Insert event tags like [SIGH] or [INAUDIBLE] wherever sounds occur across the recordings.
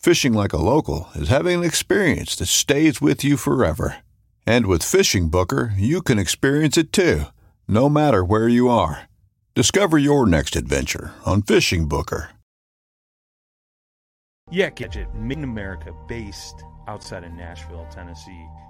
Fishing like a local is having an experience that stays with you forever. And with Fishing Booker, you can experience it too, no matter where you are. Discover your next adventure on Fishing Booker. Yak Gadget, made in America, based outside of Nashville, Tennessee.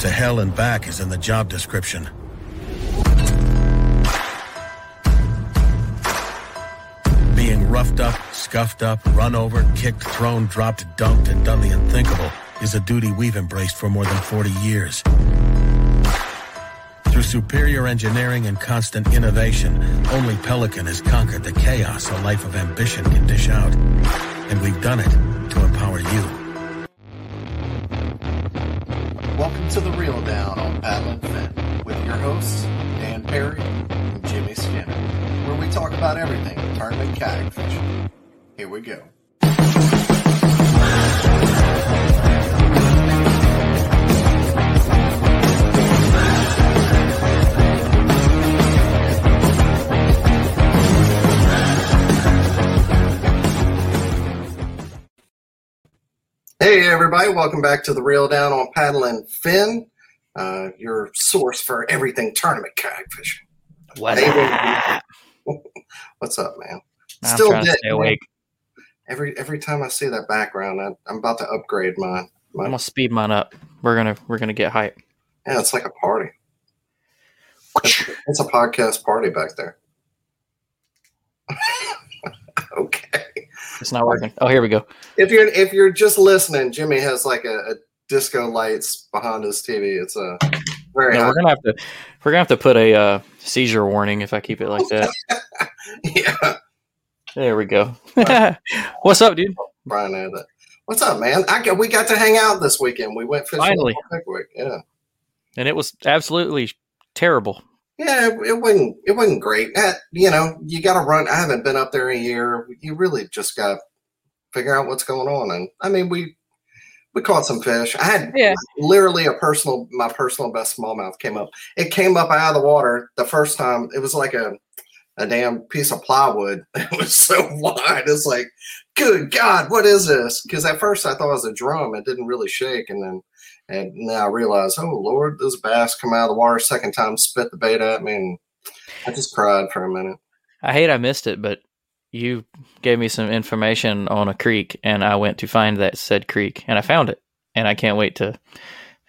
To hell and back is in the job description. Being roughed up, scuffed up, run over, kicked, thrown, dropped, dumped, and done the unthinkable is a duty we've embraced for more than 40 years. Through superior engineering and constant innovation, only Pelican has conquered the chaos a life of ambition can dish out. And we've done it to empower you. Welcome to the Reel Down on Paddle and Fin with your hosts, Dan Perry and Jimmy Skinner, where we talk about everything tournament kayak fishing. Here we go. Hey everybody, welcome back to the Reel Down on Paddle and Fin, uh, your source for everything tournament kayak fishing. What's Hey, up? [LAUGHS] What's up, man? I'm Still dead, man. awake. Every every time I see that background, I, I'm about to upgrade my my. I'm gonna speed mine up. We're gonna we're gonna get hype. Yeah, it's like a party. It's, it's a podcast party back there. It's not working. Oh, here we go. If you're if you're just listening, Jimmy has like a, a disco lights behind his TV. It's a very No, we're gonna have to we're gonna have to put a uh, seizure warning if I keep it like that. [LAUGHS] yeah, there we go. [LAUGHS] What's up, dude? Brian had that. What's up, man? I got, we got to hang out this weekend. We went fishing Finally. Yeah. And it was absolutely terrible. Yeah, it, it wasn't it wasn't great. You know, you got to run. I haven't been up there in a year. You really just got to figure out what's going on. And I mean, we we caught some fish. I had Yeah. literally a personal my personal best smallmouth came up. It came up out of the water the first time. It was like a a damn piece of plywood. [LAUGHS] It was so wide. It's like, good God, what is this? Because at first I thought it was a drum. It didn't really shake, and then and now I realize, oh Lord, this bass come out of the water second time, spit the bait at me, and I just cried for a minute. I hate I missed it, but you gave me some information on a creek, and I went to find that said creek, and I found it, and I can't wait to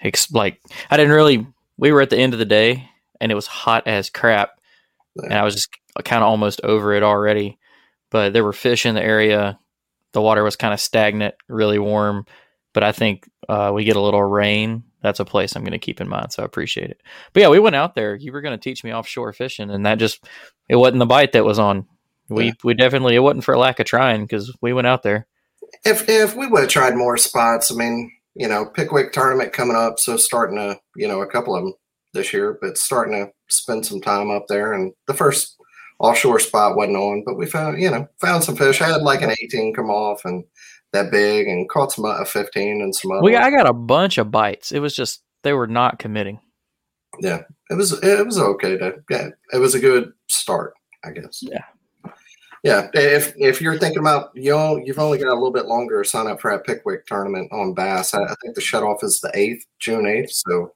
ex- like. I didn't really. We were at the end of the day, and it was hot as crap, and I was just kind of almost over it already. But there were fish in the area. The water was kind of stagnant, really warm. But I think uh, we get a little rain that's a place I'm going to keep in mind. So I appreciate it. But yeah, we went out there. You were going to teach me offshore fishing, and that just it wasn't the bite that was on. We Yeah. we definitely it wasn't for lack of trying because we went out there. if if we would have tried more spots, I mean, you know, Pickwick tournament coming up, so starting to, you know, a couple of them this year, but starting to spend some time up there. And the first offshore spot wasn't on, but we found, you know, found some fish. I had like an 18 come off and that big, and caught some a 15 and some other. We I got a bunch of bites. It was just they were not committing. yeah, it was it was okay to yeah, it was a good start, I guess. Yeah. Yeah, if if you're thinking about you know, you've only got a little bit longer to sign up for that Pickwick tournament on Bass. I, I think the shut off is the eighth, June eighth. So,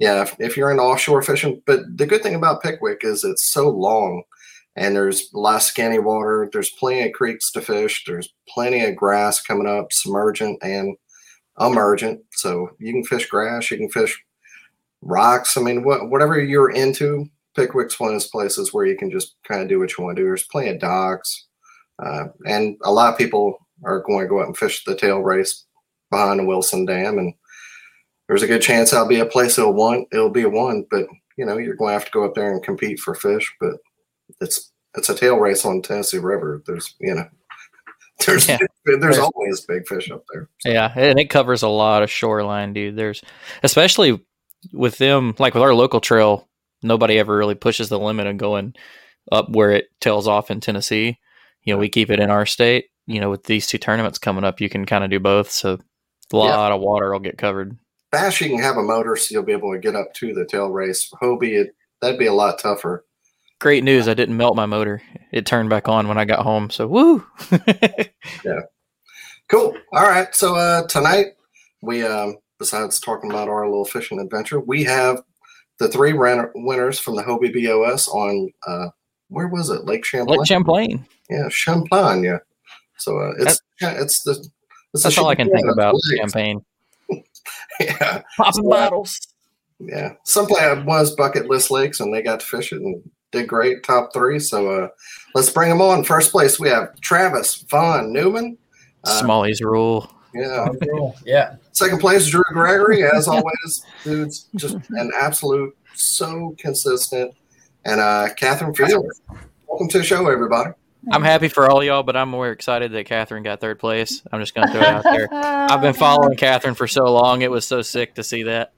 yeah, if, if you're into offshore fishing, but the good thing about Pickwick is it's so long, and there's of skinny water. There's plenty of creeks to fish. There's plenty of grass coming up, submergent and emergent. So you can fish grass, you can fish rocks. I mean, what whatever you're into, Pickwick's one of those places where you can just kind of do what you want to do. There's plenty of docks, uh, and a lot of people are going to go out and fish the tail race behind the Wilson Dam, and there's a good chance that'll be a place it'll want. It'll be one, but you know you're going to have to go up there and compete for fish. But it's it's a tail race on Tennessee River. There's you know [LAUGHS] there's Yeah. there's There's- always big fish up there. Yeah, and it covers a lot of shoreline, dude. There's especially with them, like with our local trail, nobody ever really pushes the limit of going up where it tails off in Tennessee. You know, we keep it in our state. You know, with these two tournaments coming up, you can kind of do both. So a lot of water will get covered. Bass, you can have a motor, so you'll be able to get up to the tail race. Hobie, it, that'd be a lot tougher. Great news! I didn't melt my motor. It turned back on when I got home. So woo! [LAUGHS] Yeah, cool. All right. So uh, tonight we, um, besides talking about our little fishing adventure, we have the three ran- winners from the Hobie BOS on uh, where was it? Lake Champlain. Lake Champlain. yeah, Champlain. Yeah. So uh, it's yeah, it's the it's That's the all I can think about. Lakes. Champagne. [LAUGHS] Yeah. Popping So, uh, bottles. Yeah. Some play was bucket list lakes and they got to fish it and did great, top three. So uh, let's bring them on. First place we have Travis VonNewman. Uh, Smalley's rule. Yeah. yeah. Second place, Drew Gregory, as always. Dude's just an absolute, so consistent. And uh, Catherine Fielder. Welcome to the show, everybody. I'm happy for all y'all, but I'm more excited that Catherine got third place. I'm just going to throw it out there. I've been following Catherine for so long. It was so sick to see that.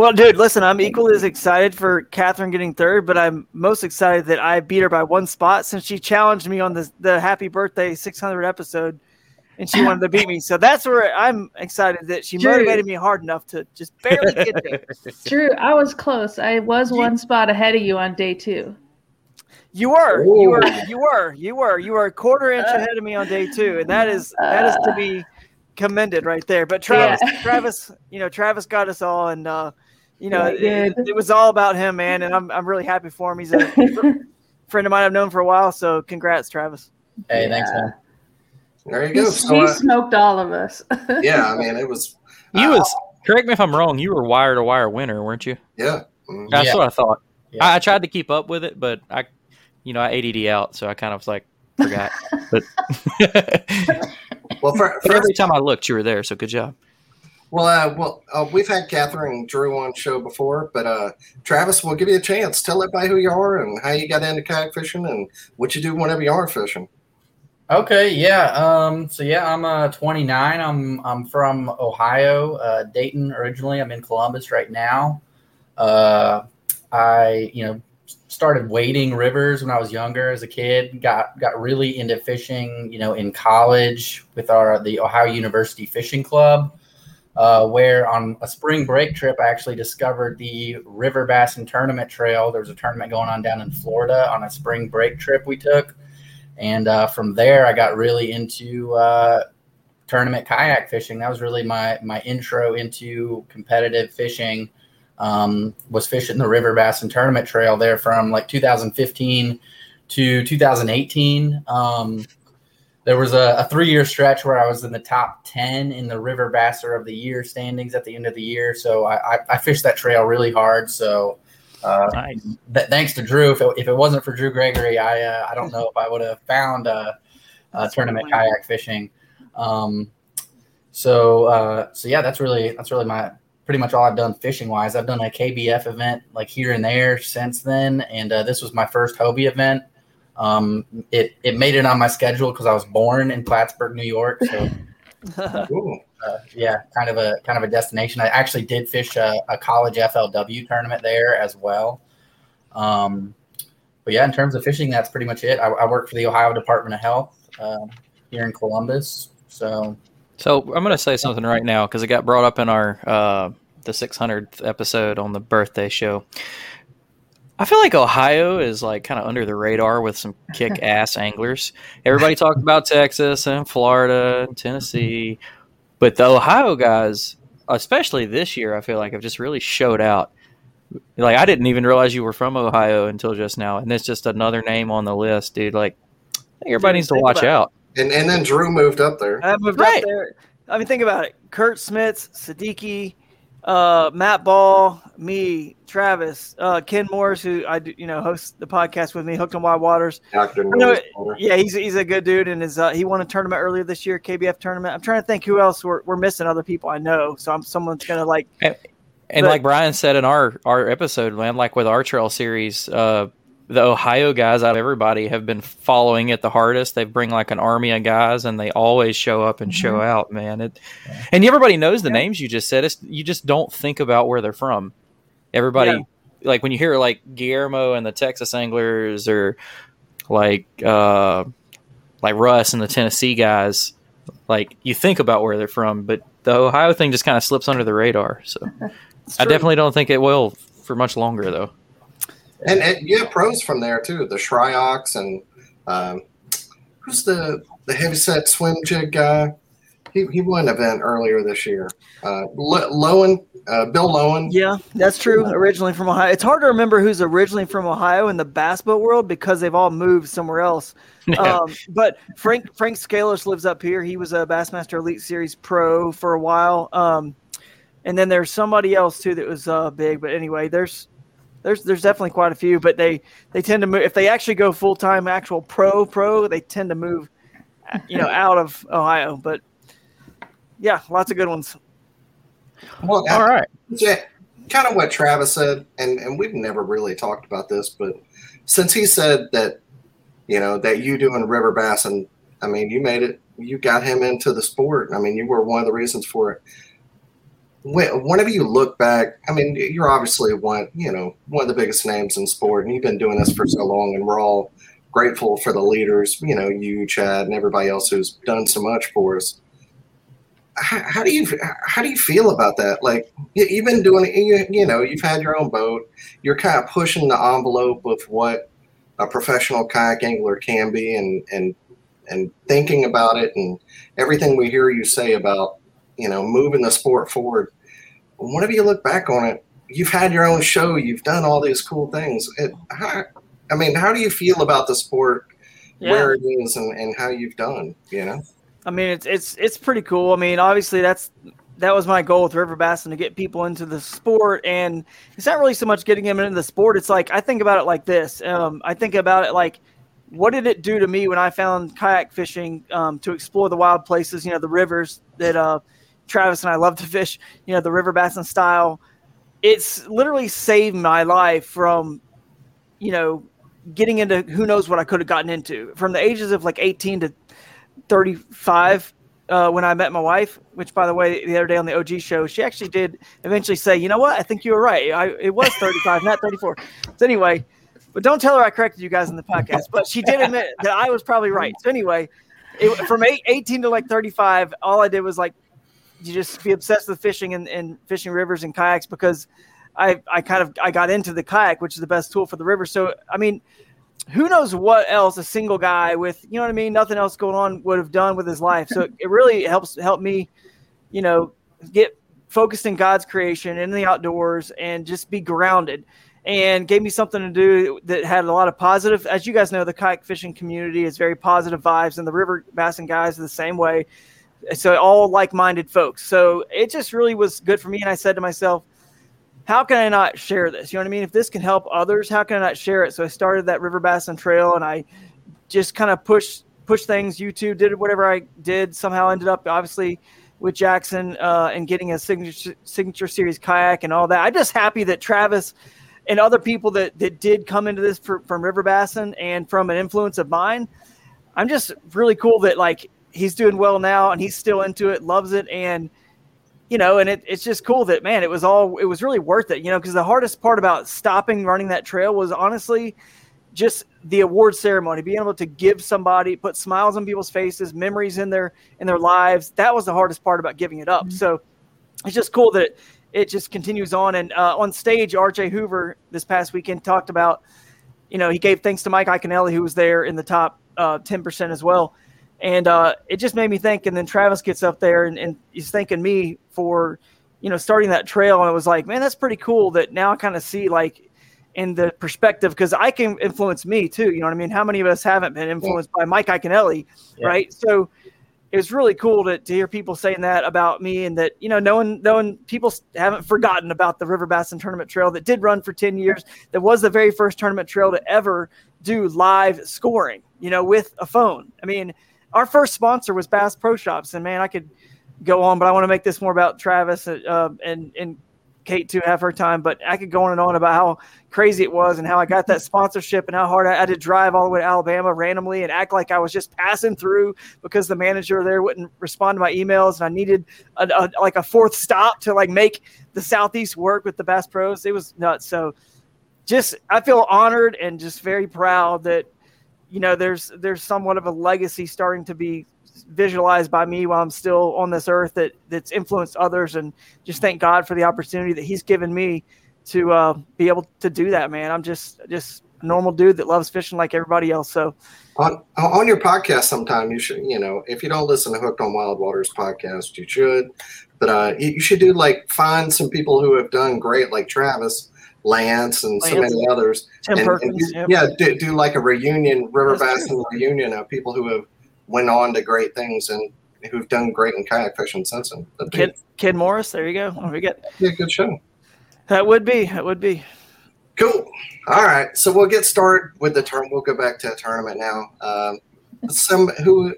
Well, dude, listen, I'm equally as excited for Catherine getting third, but I'm most excited that I beat her by one spot since she challenged me on the the Happy Birthday 600 episode, and she wanted to beat me. So that's where I'm excited that she Drew. motivated me hard enough to just barely get there. [LAUGHS] Drew, I was close. I was one spot ahead of you on day two. You were, you were, you were, you were, you were a quarter inch ahead of me on day two, and that is that is to be commended right there. But Travis, Yeah. [LAUGHS] Travis, you know, Travis got us all, and uh, you know, Yeah, it, it was all about him, man, and I'm I'm really happy for him. He's a [LAUGHS] friend of mine I've known for a while, so congrats, Travis. Hey, thanks, man. There you He, go. So, he uh, smoked all of us. [LAUGHS] yeah, I mean, it was, You was, correct me if I'm wrong, you were wire to wire winner, weren't you? yeah. That's Yeah. what I thought. Yeah. I, I tried to keep up with it, but I, you know, I ADD out, so I kind of was like, forgot. [LAUGHS] but, Well, for, but every time I looked, you were there, so good job. Well, uh, well, uh, we've had Catherine and Drew on show before, but uh, Travis, we'll give you a chance. Tell everybody who you are and how you got into kayak fishing and what you do whenever you are fishing. Okay, yeah. Um, so yeah, I'm uh 29. I'm I'm from Ohio, uh, Dayton originally. I'm in Columbus right now. Uh, I you know started wading rivers when I was younger as a kid. Got got really into fishing, you know, in college with our the Ohio University Fishing Club. Uh, where on a spring break trip, I actually discovered the River Bassin Tournament Trail. There was a tournament going on down in Florida on a spring break trip we took. And uh, from there, I got really into uh, tournament kayak fishing. That was really my my intro into competitive fishing. Um, was fishing the River Bassin Tournament Trail there from like 2015 to 2018. Um, there was a, a three year stretch where I was in the top 10 in the River Basser of the Year standings at the end of the year. So I, I, I fished that trail really hard. So uh, Nice. th- thanks to Drew. If it, if it wasn't for Drew Gregory, I uh, I don't know if I would have found uh, uh, tournament kayak fishing. Um, so uh, so yeah, that's really that's really my pretty much all I've done fishing wise. I've done a KBF event like here and there since then, and uh, this was my first Hobie event. Um, it it made it on my schedule because I was born in Plattsburgh, New York. So [LAUGHS] Ooh. uh, yeah, kind of a kind of a destination. I actually did fish a, a college FLW tournament there as well. Um, but yeah, in terms of fishing, that's pretty much it. I, I work for the Ohio Department of Health uh, here in Columbus. So So I'm going to say something right now because it got brought up in our uh, the 600th episode on the birthday show. I feel like Ohio is like kind of under the radar with some kick [LAUGHS] ass anglers. Everybody talked about Texas and Florida and Tennessee, but the Ohio guys, especially this year, I feel like have just really showed out. Like I didn't even realize you were from Ohio until just now, and it's just another name on the list, dude. Like everybody needs to watch out. And and then Drew moved up there. I moved Right. up there. I mean, think about it: Kurt Smith, Siddiqui, uh, Matt Ball, me, Travis, uh, Ken Morris, who I do, you know hosts the podcast with me, Hooked on Wild Waters. Dr. Know, yeah, he's he's a good dude, and is uh, he won a tournament earlier this year, KBF tournament. I'm trying to think who else we're, we're missing. Other people I know, so I'm someone's gonna like. And But- like Brian said in our our episode, man, like with our trail series, uh, the Ohio guys out of everybody have been following it the hardest. They bring like an army of guys, and they always show up and show out, man. It, and everybody knows the names you just said. It's, you just don't think about where they're from. Everybody, Yeah. like when you hear like Guillermo and the Texas Anglers, or like uh, like Russ and the Tennessee guys, like you think about where they're from, but the Ohio thing just kind of slips under the radar. So. [LAUGHS] I definitely don't think it will for much longer, though. And, and you have pros from there too. The Shryocks and um, who's the the heavyset swim jig guy? He, he won an event earlier this year. Uh, Lo- Lowen, uh, Bill Lowen. Yeah, that's true. Originally from Ohio. It's hard to remember who's originally from Ohio in the bass boat world because they've all moved somewhere else. [LAUGHS] Um, but Frank Frank Scalish lives up here. He was a Bassmaster Elite Series pro for a while. Um, and then there's somebody else too that was uh, big. But anyway, there's there's there's definitely quite a few. But they they tend to move if they actually go full time actual pro pro. They tend to move, uh, you know, out of Ohio. But yeah, lots of good ones. Well, All right. Yeah, kind of what Travis said, and and we've never really talked about this, but since he said that, you know, that you doing river bass, and I mean, you made it, you got him into the sport. I mean, you were one of the reasons for it. When- Whenever you look back, I mean, you're obviously one, you know, one of the biggest names in sport, and you've been doing this for so long, and we're all grateful for the leaders, you know, you, Chad, and everybody else who's done so much for us how, do you how do you feel about that? Like you, you've been doing you, you know, you've had your own boat. You're kind of pushing the envelope of what a professional kayak angler can be, and and and thinking about it, and everything we hear you say about you know moving the sport forward. Whenever you look back on it, you've had your own show. You've done all these cool things. It, how, I mean, how do you feel about the sport, Yeah. where it is, and, and how you've done? You know. I mean, it's it's it's pretty cool. I mean, obviously that's that was my goal with river bassing to get people into the sport, and it's not really so much getting them into the sport. It's like I think about it like this. Um, I think about it like, what did it do to me when I found kayak fishing um, to explore the wild places? You know, the rivers that uh, Travis and I love to fish. You know, the river bassing style. It's literally saved my life from, you know, getting into who knows what I could have gotten into from the ages of like 18 to 35 uh, when I met my wife, which by the way, the other day on the OG show, she actually did eventually say, you know what? I think you were right. I, it was 35, not 34. So anyway, but don't tell her I corrected you guys in the podcast, but she did admit that I was probably right. So anyway, it, from eight, 18 to like 35, all I did was like, you just be obsessed with fishing and, and fishing rivers and kayaks because I, I kind of, I got into the kayak, which is the best tool for the river. So, I mean, who knows what else a single guy with you know what I mean, nothing else going on would have done with his life. So it really helps help me, you know, get focused in God's creation in the outdoors and just be grounded. And gave me something to do that had a lot of positive. As you guys know, the kayak fishing community is very positive vibes, and the river bassing guys are the same way. So all like-minded folks. So it just really was good for me. And I said to myself, how can I not share this? You know what I mean? If this can help others, how can I not share it? So I started that River Bassin Trail and I just kind of pushed push things, YouTube, did whatever I did, somehow ended up obviously with Jackson uh, and getting a signature signature series kayak and all that. I'm just happy that Travis and other people that that did come into this for, from River Bassin and from an influence of mine. I'm just really cool that like he's doing well now and he's still into it, loves it, and you know, and it, it's just cool that man, it was all it was really worth it, you know, because the hardest part about stopping running that trail was honestly just the award ceremony, being able to give somebody, put smiles on people's faces, memories in their in their lives. That was the hardest part about giving it up. Mm-hmm. So it's just cool that it just continues on. And uh, on stage, RJ Hoover this past weekend talked about, you know, he gave thanks to Mike Iaconelli, who was there in the top uh, ten uh, percent as well. And uh, it just made me think. And then Travis gets up there and, and he's thanking me for, you know, starting that trail. And it was like, man, that's pretty cool. That now I kind of see like in the perspective because I can influence me too. You know what I mean? How many of us haven't been influenced by Mike Iaconelli, yeah. right? So it was really cool to, to hear people saying that about me and that, you know, knowing, knowing people haven't forgotten about the River Bassin Tournament Trail that did run for 10 years, that was the very first tournament trail to ever do live scoring, you know, with a phone. I mean, our first sponsor was Bass Pro Shops, and man, I could go on, but I want to make this more about Travis uh, and, and Kate to have her time, but I could go on and on about how crazy it was and how I got that sponsorship and how hard I had to drive all the way to Alabama randomly and act like I was just passing through because the manager there wouldn't respond to my emails and I needed a, a, like a fourth stop to like make the Southeast work with the Bass Pros. It was nuts. So just I feel honored and just very proud that you know there's there's somewhat of a legacy starting to be visualized by me while I'm still on this earth that that's influenced others and just thank God for the opportunity that he's given me to uh, be able to do that, man. I'm just just a normal dude that loves fishing like everybody else. So on on your podcast sometime you should you know if you don't listen to Hooked on Wild Waters podcast you should but uh you should do like find some people who have done great like Travis Lance and Lance, so many others Tim and, Perkins, and do, yeah do, do, like a reunion River Bassin reunion of people who have went on to great things and who've done great in kayak fishing since then. Kid, Kid Morris, there you go. Oh, we get yeah, good show. That would be. That would be. Cool. All right, so we'll get started with the turn. We'll go back to a tournament now. Um, some who,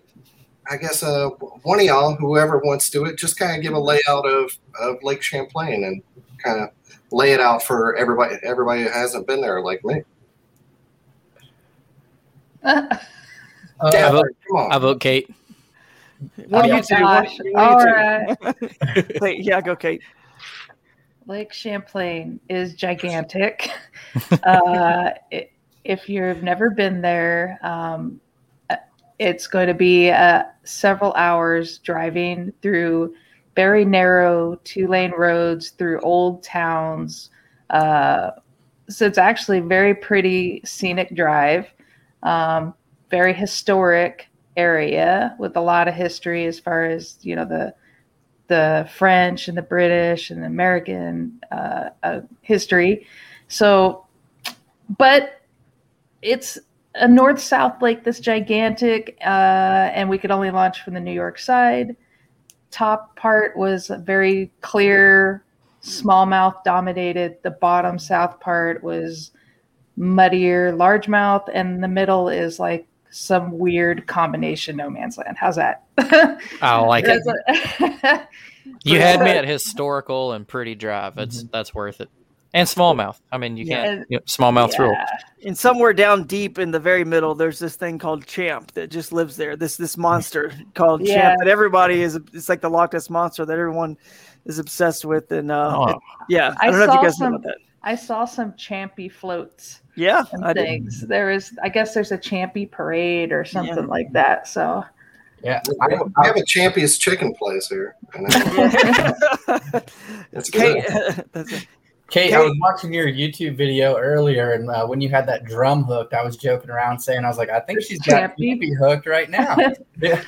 I guess, uh, one of y'all, whoever wants to do it, just kind of give a layout of of Lake Champlain and kind of lay it out for everybody. Everybody who hasn't been there, like me. Uh, I, vote, I vote Kate. What do you two? All right. [LAUGHS] Wait, yeah, go Kate. Lake Champlain is gigantic. [LAUGHS] uh, it, if you've never been there, um, it's going to be uh, several hours driving through very narrow two lane roads through old towns. Uh, so it's actually very pretty scenic drive. Um, very historic area with a lot of history as far as you know the the French and the British and the American uh, uh, history. So, but it's a north south lake that's gigantic, uh, and we could only launch from the New York side. Top part was very clear, smallmouth dominated. The bottom south part was muddier, largemouth, and the middle is like some weird combination no man's land. How's that? I [LAUGHS] like it. [LAUGHS] you had me at historical and pretty drive. That's mm-hmm. that's worth it. And smallmouth. I mean, you yeah. can't you know, smallmouth yeah. rule. And somewhere down deep in the very middle, there's this thing called Champ that just lives there. This this monster called yeah. Champ that everybody is. It's like the Loch Ness monster that everyone is obsessed with. And uh, oh. it, yeah, I, I, don't know if you guys some, know about that. I saw some Champy floats yeah things did. there is i guess there's a champy parade or something yeah. like that so yeah I, I have a champions chicken place here [LAUGHS] [LAUGHS] that's it's Kate, Kate, I was watching your YouTube video earlier, and uh, when you had that drum hooked, I was joking around saying, "I was like, I think she's got Champy hooked right now." [LAUGHS] yeah.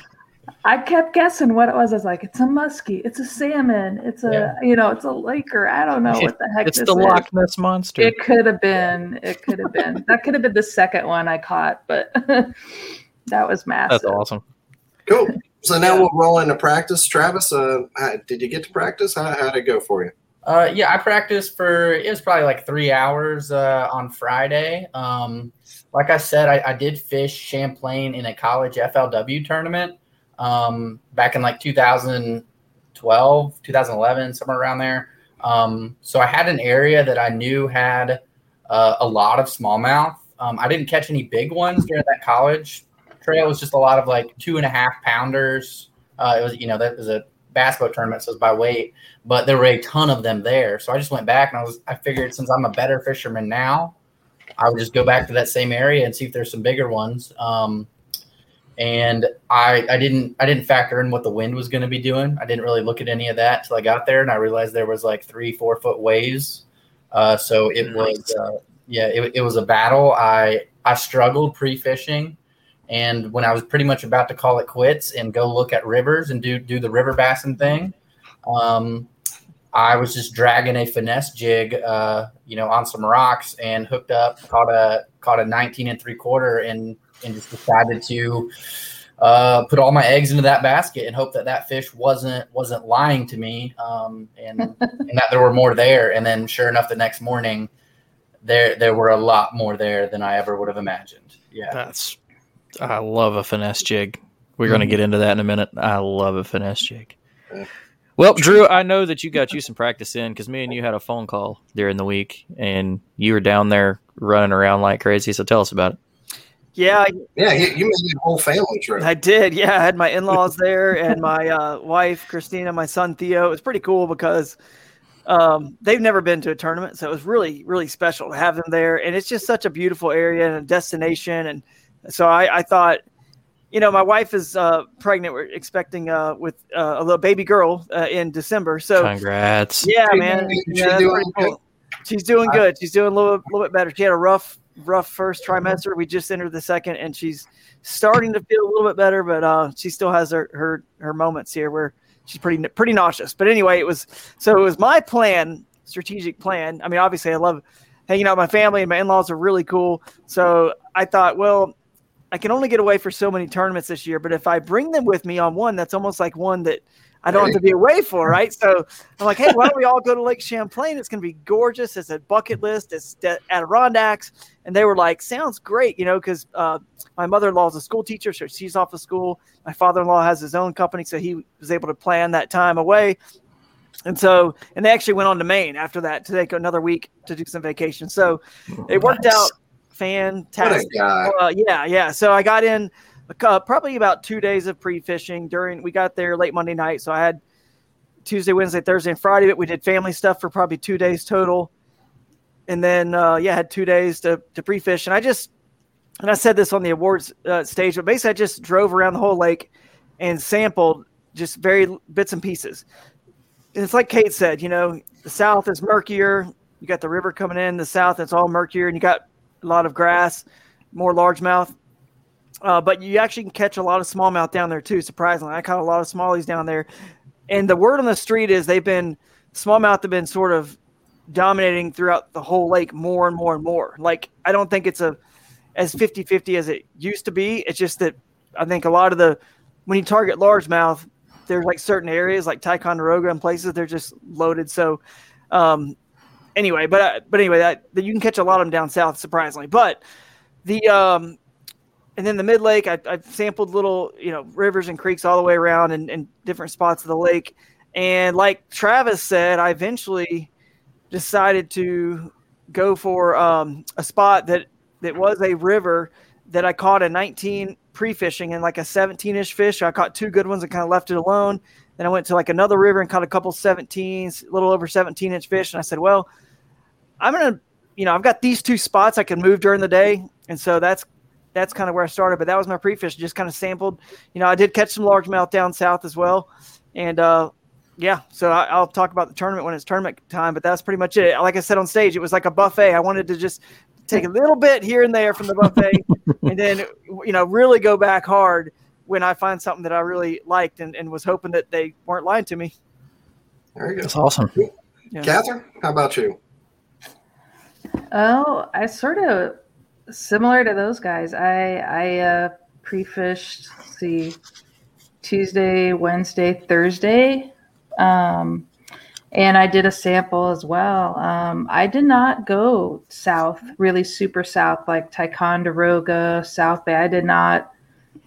I kept guessing what it was. I was like, it's a muskie, it's a salmon, it's a yeah. you know, it's a laker. I don't know what the heck. It's the Loch Ness monster. It could have been. It could have been. that could have been the second one I caught, but [LAUGHS] that was massive. That's awesome. Cool. So now yeah. we'll roll into practice. Travis, uh, did you get to practice? How, how did it go for you? Uh, yeah, I practiced for it was probably like three hours uh, on Friday. Um, like I said, I, I did fish Champlain in a college FLW tournament um, back in like 2012, 2011, somewhere around there. Um, so I had an area that I knew had uh, a lot of smallmouth. Um, I didn't catch any big ones during that college trail. It was just a lot of like two and a half pounders. Uh, it was, you know, that was a boat tournament, so it's by weight, but there were a ton of them there. So I just went back and I was, I figured since I'm a better fisherman now, I would just go back to that same area and see if there's some bigger ones. Um, and I, I didn't, I didn't factor in what the wind was going to be doing. I didn't really look at any of that until I got there, and I realized there was like three, four foot waves. Uh, so it was, uh, yeah, it, it was a battle. I, I struggled pre-fishing. And when I was pretty much about to call it quits and go look at rivers and do do the river bassin thing, um, I was just dragging a finesse jig, uh, you know, on some rocks and hooked up, caught a caught a 19 and three quarter, and and just decided to uh, put all my eggs into that basket and hope that that fish wasn't wasn't lying to me, um, and [LAUGHS] and that there were more there. And then, sure enough, the next morning, there there were a lot more there than I ever would have imagined. Yeah, That's I love a finesse jig. We're going to get into that in a minute. I love a finesse jig. Well, Drew, I know that you got you some practice in because me and you had a phone call during the week, and you were down there running around like crazy. So tell us about it. Yeah, Yeah, you, you made a whole family trip. I did. Yeah, I had my in-laws there and my uh, wife Christina, my son Theo. It was pretty cool because um, they've never been to a tournament, so it was really, really special to have them there. And it's just such a beautiful area and a destination. And so I, I thought, you know, my wife is uh, pregnant. We're expecting uh, with uh, a little baby girl uh, in December. So Congrats. yeah, man, she Yeah, doing pretty cool. She's doing good. She's doing a little, little bit better. She had a rough, rough first trimester. We just entered the second, and she's starting to feel a little bit better. But uh, she still has her her her moments here where she's pretty pretty nauseous. But anyway, it was so it was my plan, strategic plan. I mean, obviously, I love hanging out with my family, and my in laws are really cool. So I thought, well, I can only get away for so many tournaments this year, but if I bring them with me on one, that's almost like one that I don't have to be away for, right? So I'm like, hey, why don't we all go to Lake Champlain? It's going to be gorgeous. It's a bucket list. It's Adirondacks. And they were like, sounds great, you know, because uh, my mother in law is a school teacher, so she's off of school. My father in law has his own company, so he was able to plan that time away. And so, and they actually went on to Maine after that to take another week to do some vacation. So it worked Nice. out fantastic. Uh, yeah, yeah. So I got in a cou- probably about two days of pre-fishing during. We got there late Monday night, so I had Tuesday, Wednesday, Thursday, and Friday. But we did family stuff for probably two days total, and then uh, yeah, had two days to to pre-fish. And I just and I said this on the awards uh, stage, but basically I just drove around the whole lake and sampled just very bits and pieces. And it's like Kate said, you know, the south is murkier. You got the river coming in. The south, it's all murkier, and you got a lot of grass, more largemouth. Uh, but you actually can catch a lot of smallmouth down there too. Surprisingly, I caught a lot of smallies down there. And the word on the street is they've been smallmouth have been sort of dominating throughout the whole lake more and more and more. Like I don't think it's a as 50-50 as it used to be. It's just that I think a lot of the when you target largemouth, there's like certain areas like Ticonderoga and places they're just loaded. So um, anyway, but uh, but anyway, that, that you can catch a lot of them down south, surprisingly. But the um, and then the mid lake, I, I sampled little you know rivers and creeks all the way around and, different spots of the lake. And like Travis said, I eventually decided to go for um, a spot that that was a river that I caught a 19 pre-fishing and like a 17-ish fish. I caught two good ones and kind of left it alone. Then I went to like another river and caught a couple 17s, a little over 17 inch fish. And I said, well, I'm gonna, you know, I've got these two spots I can move during the day, and so that's that's kind of where I started. But that was my pre-fish, just kind of sampled. You know, I did catch some largemouth down south as well, and uh, yeah. So I, I'll talk about the tournament when it's tournament time. But that's pretty much it. Like I said on stage, it was like a buffet. I wanted to just take a little bit here and there from the buffet, [LAUGHS] and then you know really go back hard when I find something that I really liked and, and was hoping that they weren't lying to me. There you go. That's awesome. Yeah. Catherine, how about you? Oh, I sort of similar to those guys. I I uh, pre-fished. let's See, Tuesday, Wednesday, Thursday, um, and I did a sample as well. Um, I did not go south, really super south, like Ticonderoga, South Bay. I did not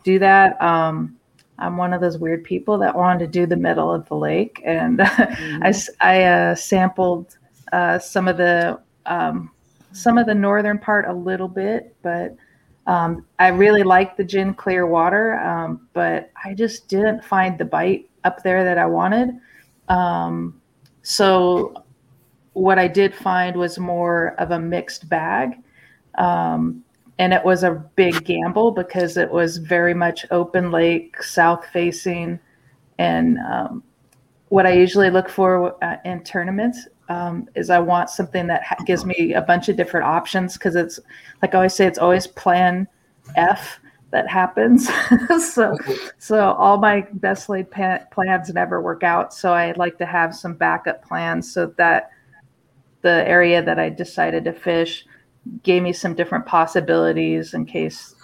do that. Um, I'm one of those weird people that wanted to do the middle of the lake, and [LAUGHS] mm-hmm. I, I uh, sampled uh, some of the um, some of the northern part a little bit, but um, I really liked the gin clear water, um, but I just didn't find the bite up there that I wanted. Um, so what I did find was more of a mixed bag. Um, and it was a big gamble because it was very much open lake, south facing. And um, what I usually look for uh, in tournaments um, is I want something that ha- gives me a bunch of different options because it's like I always say, it's always plan F that happens. [LAUGHS] so, so all my best laid pa- plans never work out. So I like to have some backup plans so that the area that I decided to fish gave me some different possibilities in case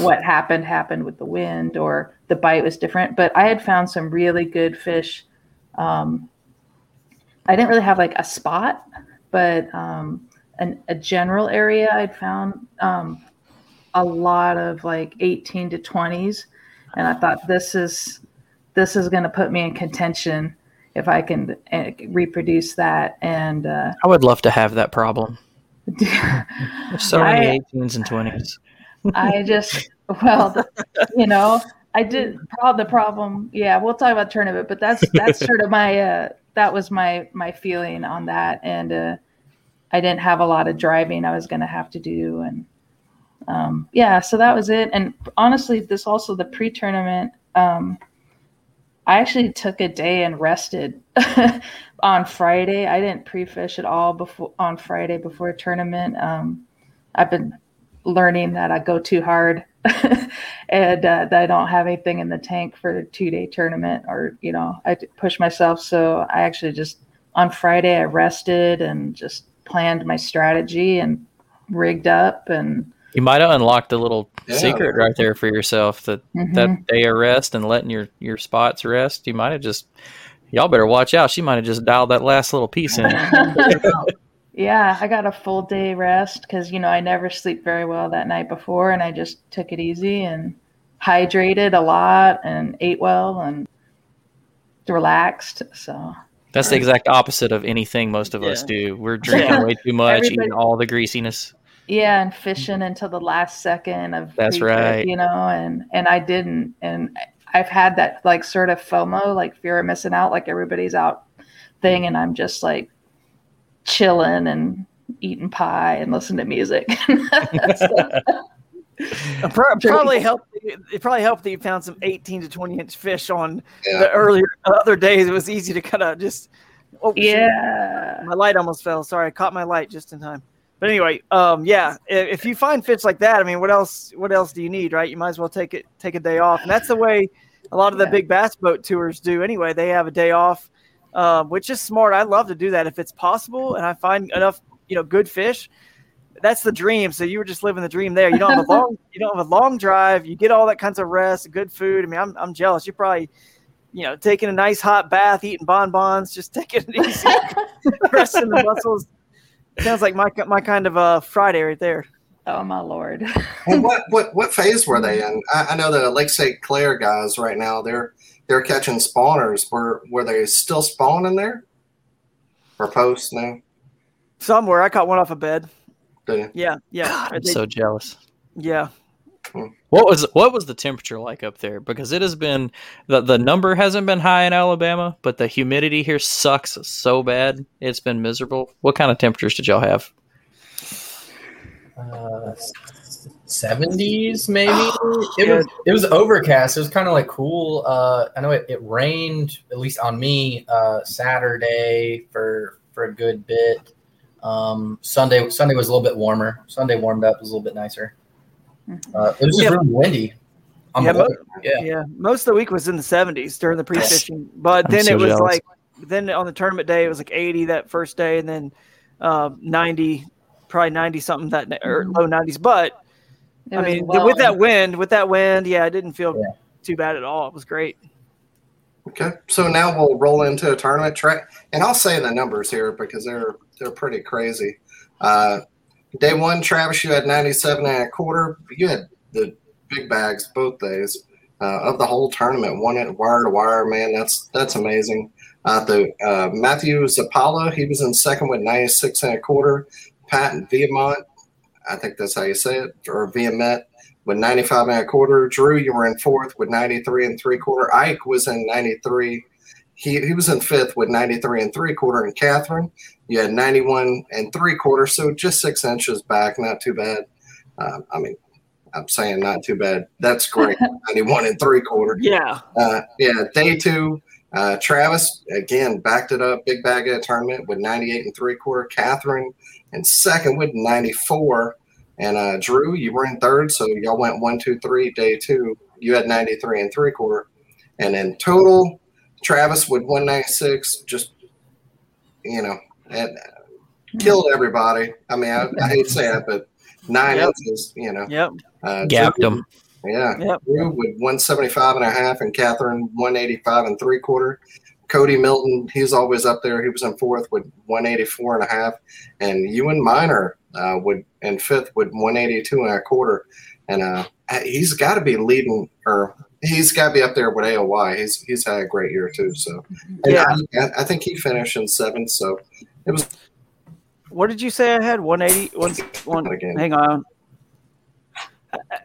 what happened happened with the wind or the bite was different. But I had found some really good fish. Um, I didn't really have like a spot, but um, an, a general area I'd found um, a lot of like 18 to 20s, and I thought this is this is going to put me in contention if I can uh, reproduce that. And uh, I would love to have that problem. [LAUGHS] so many I, 18s and 20s. I just, well, you know, I did the problem. Yeah, we'll talk about the tournament, but that's that's sort of my uh, that was my my feeling on that, and uh, I didn't have a lot of driving I was going to have to do, and um, yeah, so that was it. And honestly, this also the pre-tournament. Um, I actually took a day and rested [LAUGHS] on Friday. I didn't pre-fish at all before on Friday before tournament. Um, I've been learning that I go too hard [LAUGHS] and uh, that I don't have anything in the tank for a two-day tournament, or you know, I push myself. So I actually just on Friday I rested and just planned my strategy and rigged up and you might have unlocked a little yeah. secret right there for yourself that mm-hmm. that day of rest and letting your your spots rest. You might have just y'all better watch out. She might have just dialed that last little piece in. [LAUGHS] yeah, I got a full day rest because you know I never sleep very well that night before, and I just took it easy and hydrated a lot and ate well and relaxed. So that's the exact opposite of anything most of yeah. us do. We're [LAUGHS] drinking way too much, Everybody, eating all the greasiness. Yeah, and fishing until the last second of that's right. You know, and and I didn't, and I've had that like sort of FOMO, like fear of missing out, like everybody's out thing, and I'm just like chilling and eating pie and listening to music. [LAUGHS] probably helped. It probably helped that you found some 18 to 20 inch fish on yeah. the earlier other days. It was easy to kind of just. Oh, yeah. My light almost fell. Sorry, I caught my light just in time. But anyway, um, yeah, if, you find fits like that, I mean, what else? What else do you need, right? You might as well take it, take a day off, and that's the way a lot of the yeah. big bass boat tours do. Anyway, they have a day off, um, which is smart. I love to do that if it's possible, and I find enough, you know, good fish. That's the dream. So you were just living the dream there. You don't have a long, [LAUGHS] you don't have a long drive. You get all that kinds of rest, good food. I mean, I'm, I'm jealous. You're probably, you know, taking a nice hot bath, eating bonbons, just [LAUGHS] taking it easy, [LAUGHS] resting the muscles Sounds like my my kind of a uh, Friday right there. Oh my lord! well, what what what phase were they in? I, I know the Lake St. Clair guys right now. They're they're catching spawners. Were were they still spawning there? Or posts? No. Somewhere, I caught one off a of bed. Yeah, yeah. yeah. God, I'm so jealous. Yeah. Hmm. What was what was the temperature like up there? Because it has been the the number hasn't been high in Alabama, but the humidity here sucks so bad. It's been miserable. What kind of temperatures did y'all have? Uh, 70s [SIGHS] maybe? It was it was overcast. It was kind of like cool uh i know it, it rained at least on me uh saturday for for a good bit. Um sunday sunday was a little bit warmer. Sunday warmed up was a little bit nicer. Mm-hmm. Uh, it was yeah. really windy yeah, most, yeah. yeah most of the week was in the 70s during the pre-fishing but I'm then so it was jealous. like then on the tournament day it was like 80 that first day and then uh, 90 probably 90 something that or mm-hmm. low 90s but I mean, well, with that wind, with that wind, yeah, it didn't feel yeah. too bad at all. It was great. Okay, so now we'll roll into a tournament track, and I'll say the numbers here because they're they're pretty crazy. Uh, Day one, Travis, you had 97 and a quarter. You had the big bags both days. uh, of the whole tournament. Won it wire to wire, man. That's that's amazing. Uh, the uh, Matthew Zapala, he was in second with 96 and a quarter. Pat Viamont, I think that's how you say it, or Viamet with 95 and a quarter. Drew, you were in fourth with 93 and three quarter. Ike was in 93. He, he was in fifth with 93 and three quarter. And Catherine, you had 91 and three quarter. So just six inches back, not too bad. Uh, I mean, I'm saying not too bad. That's great. [LAUGHS] 91 and three quarter. Yeah. Uh, yeah. Day two, uh, Travis again backed it up, big bag at a tournament with 98 and three quarter. Catherine and second with 94. And uh, Drew, you were in third, so y'all went one, two, three. Day two, you had 93 and three quarter. And in total, Travis with 196, just you know, and killed everybody. I mean, I, I hate to say it, but nine Yep. inches, you know. Yep. Uh, Gapped Drew- them. yeah. Yep. Drew with 175 and a half and Catherine 185 and three quarter. Cody Milton, he's always up there. He was in fourth with 184 and a half. And Ewan Miner uh, would in fifth with 182 and a quarter. And uh, he's got to be leading or he's got to be up there with AOY. He's he's had a great year too. So and Yeah. I, I think he finished in seventh. So it was What did you say I had? 180? One, one, hang on.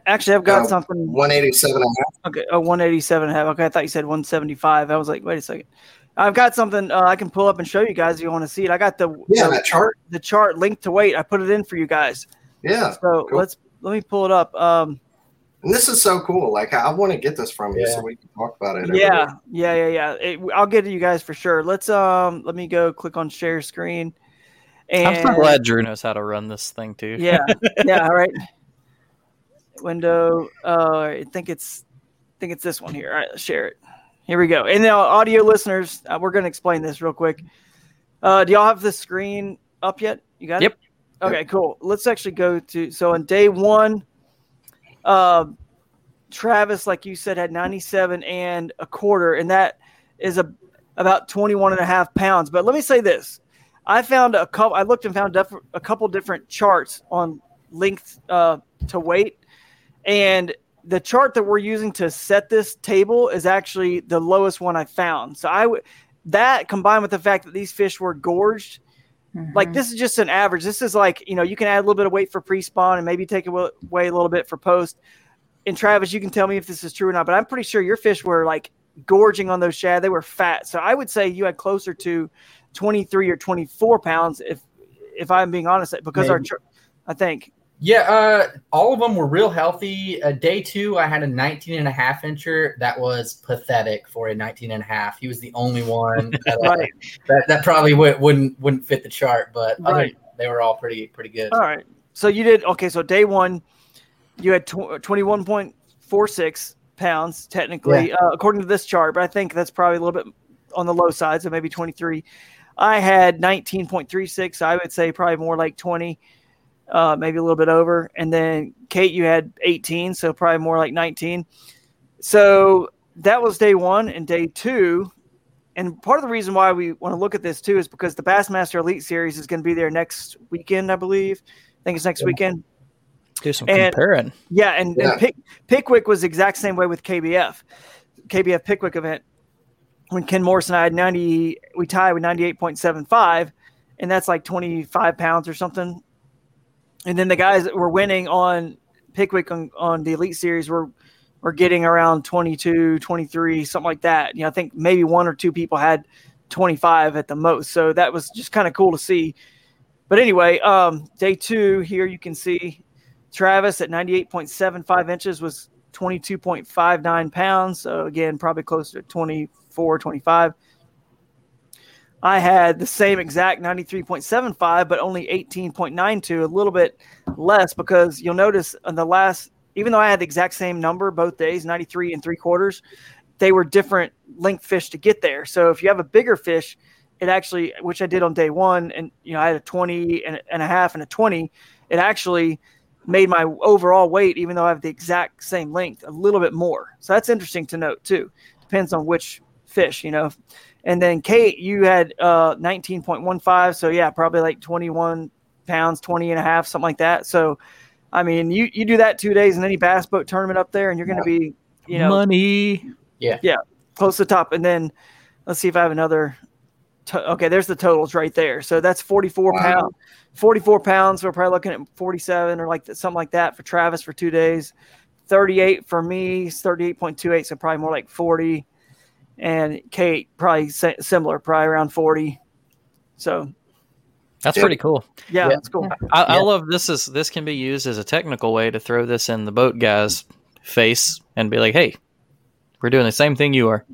Actually, I've got Uh, something. 187 and a half. Okay, oh, 187 and a half. Okay, I thought you said 175. I was like, wait a second. I've got something uh, I can pull up and show you guys if you want to see it. I got the Yeah, the, chart. the chart linked to weight. I put it in for you guys. Yeah. So cool. let's let me pull it up. Um, And this is so cool. Like I want to get this from you Yeah. so we can talk about it. yeah, day. yeah, yeah, yeah. It, I'll get it to you guys for sure. Let's um, let me go click on share screen. And I'm so glad Drew knows how to run this thing too. Yeah, yeah. All right. [LAUGHS] Window. Uh, I think it's, I think it's this one here. All right, let's share it. Here we go. And now, audio listeners, uh, we're going to explain this real quick. Uh, do y'all have the screen up yet? You got Yep. it. Yep. Okay, cool. Let's actually go to. So on day one, uh, Travis, like you said, had 97 and a quarter, and that is a about 21 and a half pounds. But let me say this. I found a couple. I looked and found def- a couple different charts on length uh, to weight, and the chart that we're using to set this table is actually the lowest one I found. So I would that combined with the fact that these fish were gorged, mm-hmm. like this is just an average. This is like you know you can add a little bit of weight for pre-spawn and maybe take away a little bit for post. And Travis, you can tell me if this is true or not, but I'm pretty sure your fish were like gorging on those shad. They were fat, so I would say you had closer to 23 or 24 pounds if if I'm being honest, because our Maybe. chart, I think Yeah, uh, all of them were real healthy. Uh, day two, I had a 19 and a half incher. That was pathetic for a 19 and a half. He was the only one [LAUGHS] that, uh, Right. that, that probably would, wouldn't wouldn't fit the chart, but other- Right. they were all pretty pretty good. All right. So you did okay. So day one, you had point four six pounds technically, uh, according to this chart. But I think that's probably a little bit on the low side, so maybe twenty three. I had nineteen point three six. I would say probably more like twenty, uh, maybe a little bit over. And then Kate, you had eighteen, so probably more like nineteen. So that was day one, and day two. And part of the reason why we want to look at this too is because the Bassmaster Elite Series is going to be there next weekend, I believe. I think it's next weekend. Do some And- comparing. Yeah, and, Yeah. and Pick, Pickwick was the exact same way with KBF, KBF Pickwick event. When Ken Morris and I had ninety, we tied with ninety eight point seven five, and that's like twenty five pounds or something. And then the guys that were winning on Pickwick on, on the Elite Series were were getting around 22, 23, something like that. You know, I think maybe one or two people had 25 at the most. So that was just kind of cool to see. But anyway, um, day two here you can see Travis at 98.75 inches was 22.59 pounds. So again, probably closer to 24, 25. I had the same exact 93.75, but only 18.92, a little bit less because you'll notice on the last, even though I had the exact same number both days, 93 and three quarters, they were different length fish to get there. So if you have a bigger fish, it actually, which I did on day one, and you know, I had a 20 and, and a half and a 20, it actually made my overall weight, even though I have the exact same length, a little bit more. So that's interesting to note too. Depends on which fish, you know. And then Kate, you had uh, 19.15. So yeah, probably like 21 pounds, 20 and a half, something like that. So, I mean, you, you do that two days in any bass boat tournament up there, and you're going to be you know, money. Yeah. Yeah, close to the top. And then let's see if I have another. To- okay, there's the totals right there. So that's 44 Wow. pounds. 44 pounds. We're probably looking at 47 or like something like that for Travis for two days. 38 for me. 38.28. So probably more like 40. And Kate probably similar, probably around 40. So That's Yeah. pretty cool. yeah, Yeah. that's cool. I, I Yeah. love this. Is this can be used as a technical way to throw this in the boat guy's face and be like, "Hey, we're doing the same thing you are."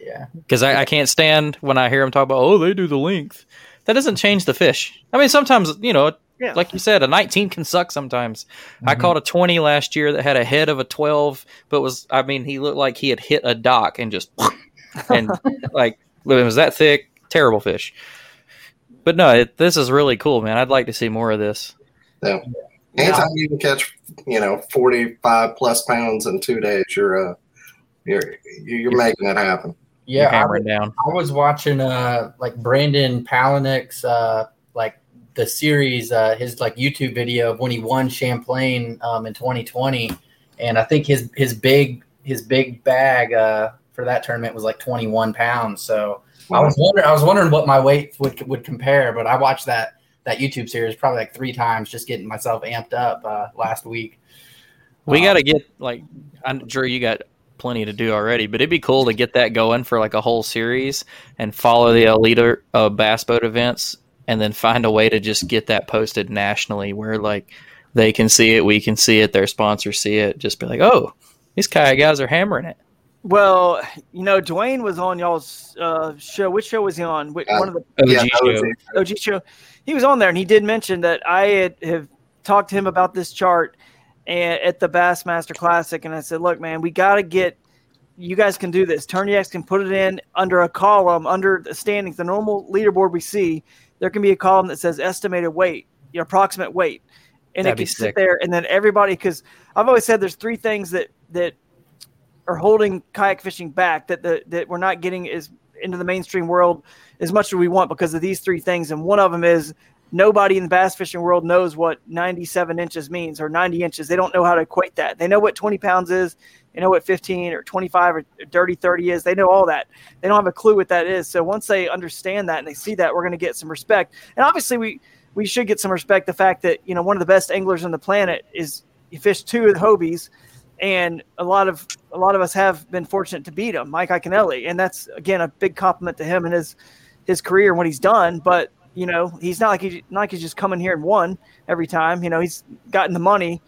Yeah. Because I, I can't stand when I hear them talk about, "Oh, they do the length." That doesn't change the fish. I mean, sometimes you know, Yeah. like you said, a 19 can suck sometimes. I Mhm. caught a 20 last year that had a head of a 12, but was I mean, he looked like he had hit a dock and just and like it was that thick, terrible fish. But no, it, this is really cool, man. I'd like to see more of this. Yeah. Anytime you can catch, you know, forty-five plus pounds in two days, you're uh, you're you're making it happen. Yeah. I, hammering down. I was watching uh like Brandon Palaniuk's uh like the series uh his like YouTube video of when he won Champlain um in 2020 and I think his his big his big bag uh for that tournament was like 21 pounds so I was wondering I was wondering what my weight would would compare but I watched that that YouTube series probably like 3 times just getting myself amped up uh last week We Um, got to get like I'm sure you got plenty to do already, but it'd be cool to get that going for like a whole series and follow the elite uh, bass boat events, and then find a way to just get that posted nationally where like they can see it, we can see it, their sponsors see it. Just be like, oh, these kayak guys are hammering it. Well, you know, Dwayne was on y'all's uh, show. Which show was he on? Which, Uh, one of the OG yeah, show. that was it. OG show. He was on there, and he did mention that I had have talked to him about this chart and at the Bassmaster Classic, and I said, "Look, man, we got to get. You guys can do this. TourneyX can put it in under a column under the standings, the normal leaderboard we see. There can be a column that says estimated weight, your approximate weight, and That'd it can sit there. And then everybody, because I've always said there's three things that that are holding kayak fishing back that the that we're not getting as into the mainstream world as much as we want because of these three things. And one of them is nobody in the bass fishing world knows what 97 inches means or 90 inches. They don't know how to equate that. They know what 20 pounds is. They know what 15 or 25 or dirty 30 is. They know all that. They don't have a clue what that is. So once they understand that and they see that, we're going to get some respect. And obviously, we we should get some respect. The fact that you know one of the best anglers on the planet is he fished two of the Hobies, and a lot of a lot of us have been fortunate to beat him, Mike Iaconelli, and that's again a big compliment to him and his his career and what he's done. But you know, he's not like he not like he's just coming here and won every time. You know, he's gotten the money,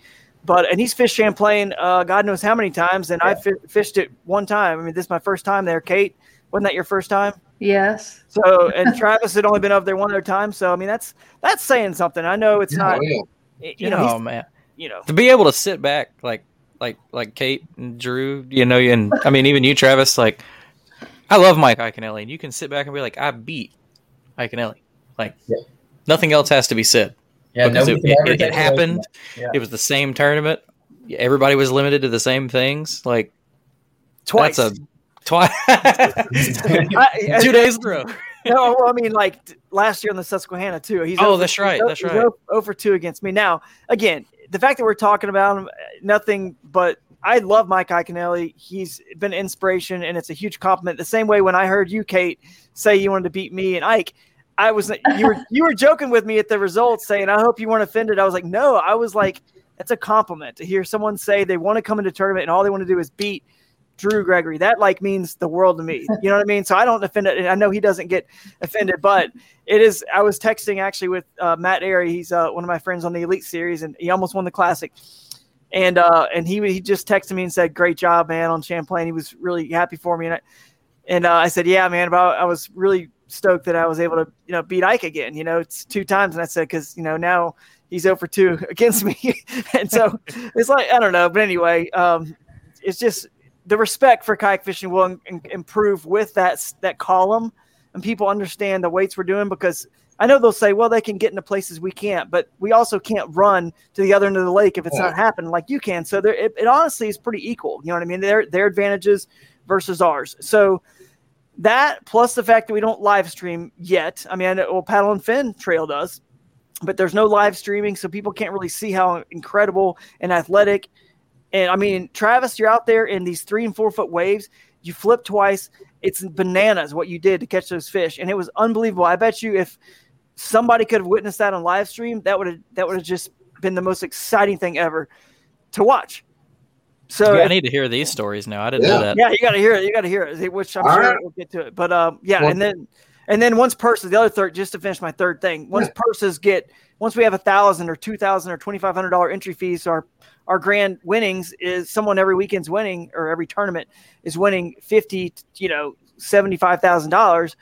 but and he's fished Champlain, uh, God knows how many times, and I fi- fished it one time. I mean, this is my first time there. Kate, wasn't that your first time? Yes. So, and [LAUGHS] Travis had only been up there one other time. So, I mean, that's that's saying something. I know it's not, Oh, yeah. you You know, know, he's- man, you know, to be able to sit back like like like Kate and Drew, you know, you and I mean even you, Travis. Like, I love Mike Iaconelli, and you can sit back and be like, I beat Iaconelli. Like, Yeah. nothing else has to be said. yeah because nobody it, it- it take away from happened. Yeah. It was the same tournament. Everybody was limited to the same things. Like twice. That's a twice. [LAUGHS] Two days in a row. no, well, I mean, like last year on the Susquehanna too. He's Oh, over- that's right, he's that's he's right. o- Over two against me. Now, again, the fact that we're talking about him, nothing but I love Mike Iaconelli. He's been inspiration, and it's a huge compliment. The same way when I heard you, Kate, say you wanted to beat me and Ike, I was you were you were joking with me at the results, saying I hope you weren't offended. I was like, no, I was like, that's a compliment to hear someone say they want to come into tournament and all they want to do is beat Drew Gregory. That like means the world to me. You know what I mean? So I don't offend it. I know he doesn't get offended, but it is. I was texting actually with uh, Matt Arey. He's uh, one of my friends on the Elite Series, and he almost won the Classic. And uh, and he he just texted me and said, "Great job, man, on Champlain." He was really happy for me, and I, and uh, I said, "Yeah, man." But I was really stoked that I was able to you know beat Ike again. You know, it's two times, and I said because you know now he's over two [LAUGHS] against me, [LAUGHS] and so it's like I don't know, but anyway, um, it's just the respect for kayak fishing will im- im- improve with that that column, and people understand the weights we're doing because I know they'll say, well, they can get into places we can't, but we also can't run to the other end of the lake if it's not happening like you can. So there, it, it honestly is pretty equal. You know what I mean? Their their advantages versus ours. So that plus the fact that we don't live stream yet. I mean, well, Paddle and Fin Trail does, but there's no live streaming, so people can't really see how incredible and athletic And I mean, Travis, you're out there in these three and four foot waves. You flip twice. It's bananas what you did to catch those fish, and it was unbelievable. I bet you if somebody could have witnessed that on live stream, that would have that would have just been the most exciting thing ever to watch. So Yeah, I need to hear these stories now. I didn't know that. yeah, you got to hear it. You got to hear it. Which I'm All sure right. we'll get to it. But um, yeah, Well- and then and then once purses, the other third, just to finish my third thing, once purses get once we have a thousand or two thousand or twenty five hundred dollar entry fees, our our grand winnings is someone every weekend's winning or every tournament is winning fifty, you know, seventy five thousand dollars.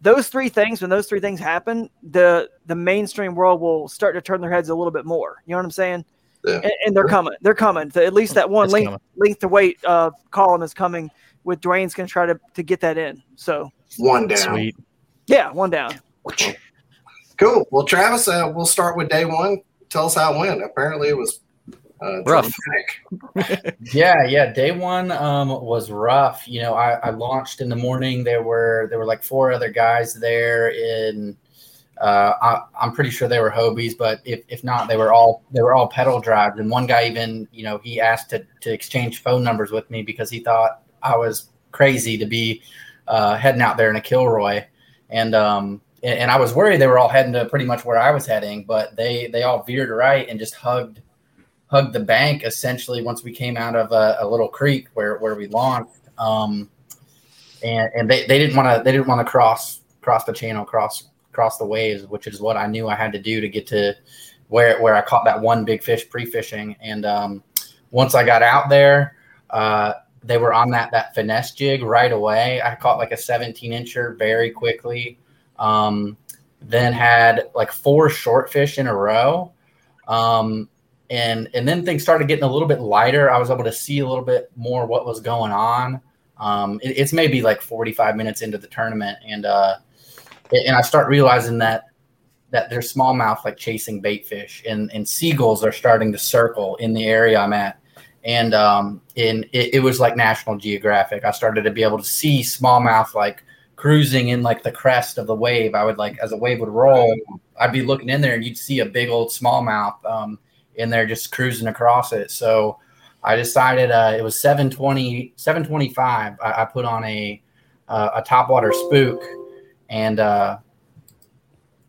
Those three things, when those three things happen, the the mainstream world will start to turn their heads a little bit more. You know what I'm saying? Yeah. And, and they're coming. They're coming. At least that one length coming. length to weight uh, column is coming. With Dwayne's going to try to to get that in. So One down. Sweet. Yeah, one down. Cool. Well, Travis, uh, we'll start with day one. Tell us how it went. Apparently, it was uh, Rough. [LAUGHS] Yeah, yeah. Day one um, was rough. You know, I, I launched in the morning. There were there were like four other guys there. In uh, I, I'm pretty sure they were Hobies, but if, if not, they were all they were all pedal drives. And one guy even, you know, he asked to to exchange phone numbers with me because he thought I was crazy to be uh, heading out there in a Kilroy. And um, and, I was worried they were all heading to pretty much where I was heading, but they they all veered right and just hugged hugged the bank essentially once we came out of a, a little creek where, where we launched. Um, and and they, they didn't want to they didn't want to cross cross the channel cross cross the waves, which is what I knew I had to do to get to where where I caught that one big fish pre fishing. And um, once I got out there, uh, they were on that that finesse jig right away. I caught like a 17 incher very quickly. Um, then had like four short fish in a row. Um, and and then things started getting a little bit lighter. I was able to see a little bit more what was going on. Um, it- it's maybe like 45 minutes into the tournament, and uh, and I start realizing that that there's smallmouth like chasing bait fish, and and seagulls are starting to circle in the area I'm at, and um, in it, it was like National Geographic. I started to be able to see smallmouth like cruising in like the crest of the wave. I would like as a wave would roll, I'd be looking in there, and you'd see a big old smallmouth. Um, in there just cruising across it. So I decided uh, it was 720, 725. I, I put on a uh, a topwater spook and uh,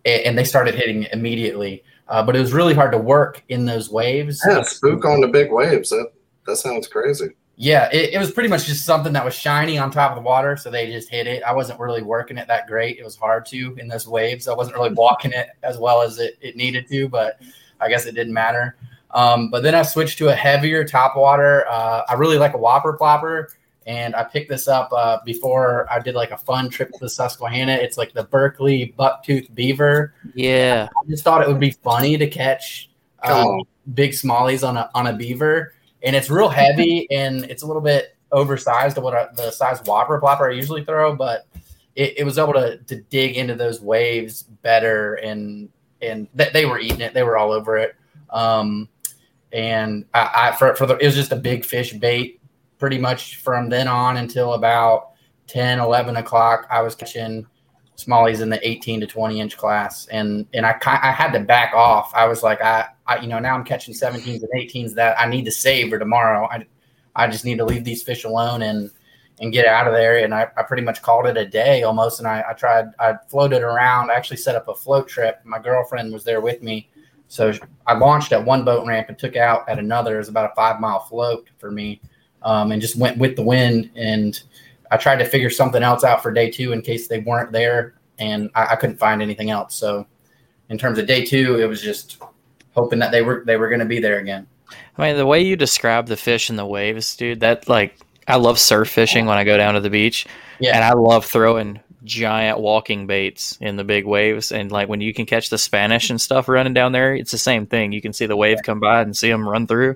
and they started hitting immediately. Uh, but it was really hard to work in those waves. Yeah, spook on the big waves. That that sounds crazy. Yeah, it, it was pretty much just something that was shiny on top of the water, so they just hit it. I wasn't really working it that great. It was hard to in those waves. I wasn't really walking it as well as it, it needed to, but I guess it didn't matter. Um, but then I switched to a heavier top water. Uh, I really like a whopper plopper, and I picked this up uh, before I did like a fun trip to the Susquehanna. It's like the Berkley bucktooth beaver. Yeah. I just thought it would be funny to catch um, big smallies on a on a beaver, and it's real heavy and it's a little bit oversized to what I, the size whopper plopper I usually throw, but it, it was able to to dig into those waves better, and and th- they were eating it, they were all over it. Um, and I, I for for the it was just a big fish bait, pretty much from then on until about 10, 11 o'clock. I was catching smallies in the 18 to 20 inch class and and I I had to back off. I was like I, I you know now I'm catching 17s and 18s that I need to save for tomorrow. I I just need to leave these fish alone and and get out of there. And I, I pretty much called it a day almost. And I, I tried I floated around. I actually set up a float trip. My girlfriend was there with me. So I launched at one boat ramp and took out at another. It was about a five mile float for me, um, and just went with the wind. And I tried to figure something else out for day two in case they weren't there, and I, I couldn't find anything else. So, in terms of day two, it was just hoping that they were they were going to be there again. I mean, the way you describe the fish and the waves, dude, that like I love surf fishing when I go down to the beach. Yeah. And I love throwing giant walking baits in the big waves. And like when you can catch the Spanish and stuff running down there, it's the same thing. You can see the wave come by and see them run through.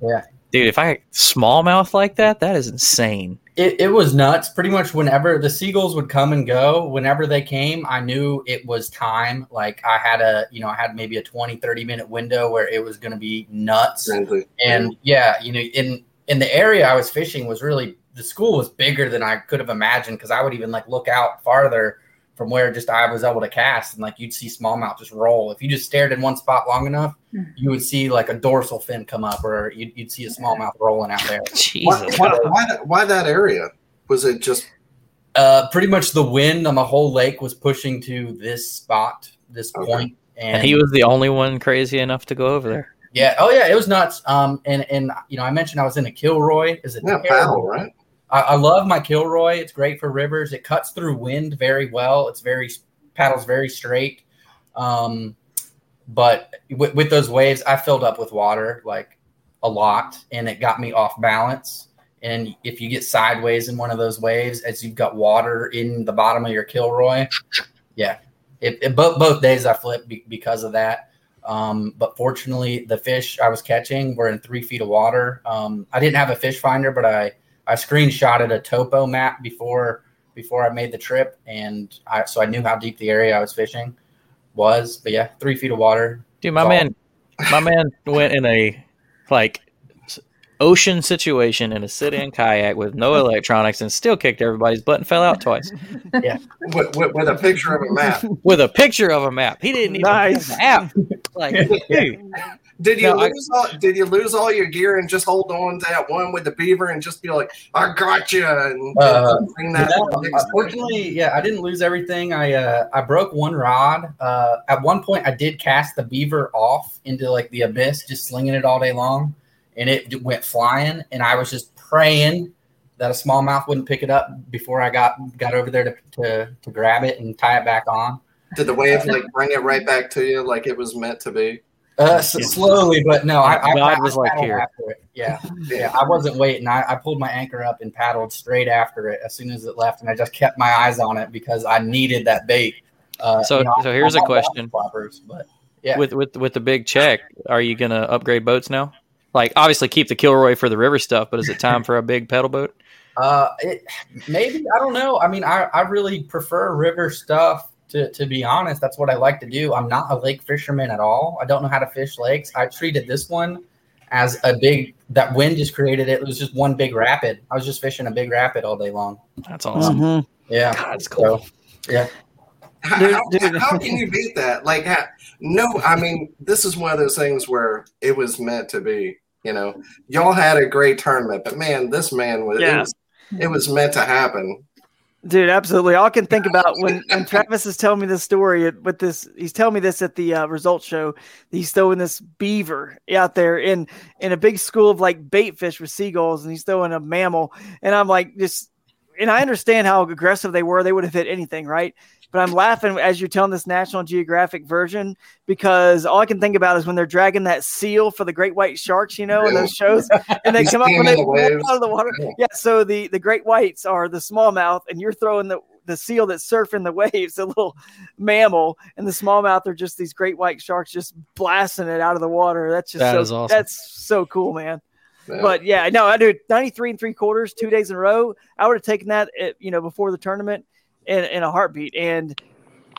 Yeah. Dude, if I smallmouth like that, that is insane. It, it was nuts. Pretty much whenever the seagulls would come and go, whenever they came, I knew it was time. Like I had a, you know, I had maybe a 20, 30 minute window where it was going to be nuts. Friendly. And yeah, you know, in in the area I was fishing was really the school was bigger than I could have imagined because I would even like look out farther from where just I was able to cast, and like you'd see smallmouth just roll. If you just stared in one spot long enough, you would see like a dorsal fin come up, or you'd, you'd see a smallmouth rolling out there. [LAUGHS] Why, why, why, that, why that area? Was it just Uh, pretty much the wind on the whole lake was pushing to this spot, this point, and, And he was the only one crazy enough to go over there. Yeah. Oh, yeah. It was nuts. Um, and and you know, I mentioned I was in a Kilroy. Is it Yeah, terrible? paddle, right? I, I love my Kilroy. It's great for rivers. It cuts through wind very well. It's very paddles very straight. Um, but with, with those waves, I filled up with water like a lot, and it got me off balance. And if you get sideways in one of those waves, as you've got water in the bottom of your Kilroy, yeah, it, it, both both days I flipped be, because of that. Um, but fortunately, the fish I was catching were in three feet of water. Um, I didn't have a fish finder, but I I screenshotted a topo map before before I made the trip, and I so I knew how deep the area I was fishing was. But yeah, three feet of water. Dude, my all. man, my man [LAUGHS] went in a like ocean situation in a sit-in kayak with no electronics and still kicked everybody's butt and fell out twice Yeah, [LAUGHS] with, with, with a picture of a map? with a picture of a map. He didn't even Nice. have the app. Like, [LAUGHS] dude, Did you No, I- lose all? Did you lose all your gear and just hold on to that one with the beaver and just be like, "I got you"? And Uh, bring that No, to unfortunately, yeah, I didn't lose everything. I uh, I broke one rod. Uh, at one point, I did cast the beaver off into like the abyss, just slinging it all day long, and it went flying. And I was just praying that a smallmouth wouldn't pick it up before I got got over there to to, to grab it and tie it back on. Did the wave like bring it right back to you like it was meant to be? Uh, s- slowly, but no, I, I, God I was like, "Here." after it. Yeah, yeah, I wasn't waiting. I, I pulled my anchor up and paddled straight after it as soon as it left, and I just kept my eyes on it because I needed that bait. Uh, So- you know, so here's I a love question. Flappers, but yeah, with with with the big check, are you gonna upgrade boats now? Like, obviously, keep the Kilroy for the river stuff, but is it time for a big pedal boat? Uh, it, maybe I don't know. I mean, I, I really prefer river stuff. To, to be honest, that's what I like to do. I'm not a lake fisherman at all. I don't know how to fish lakes. I treated this one as a big that wind just created it. It was just one big rapid. I was just fishing a big rapid all day long. That's awesome. Mhm. Yeah, That's cool. So, yeah. How, how, how can you beat that? Like, how, no, I mean, this is one of those things where it was meant to be. You know, y'all had a great tournament, but man, this man was, it, Yeah. was it was meant to happen. Dude, absolutely. All I can think about [LAUGHS] when, when Travis is telling me this story with this, he's telling me this at the uh, results show. He's throwing this beaver out there in in a big school of like bait fish with seagulls, and he's throwing a mammal. And I'm like, just, and I understand how aggressive they were. They would have hit anything, right? But I'm laughing as you're telling this National Geographic version because all I can think about is when they're dragging that seal for the great white sharks, you know, in those shows, and they come up and they the pull out of the water. Yeah. Yeah, so the the great whites are the smallmouth, and you're throwing the the seal that's surfing the [LAUGHS] waves, the little mammal, and the smallmouth are just these great white sharks just blasting it out of the water. That's just That so, is awesome. That's so cool, man. Yeah. But yeah, no, I do 93 and three quarters, two days in a row. I would have taken that, at, you know, before the tournament in, in a heartbeat. And,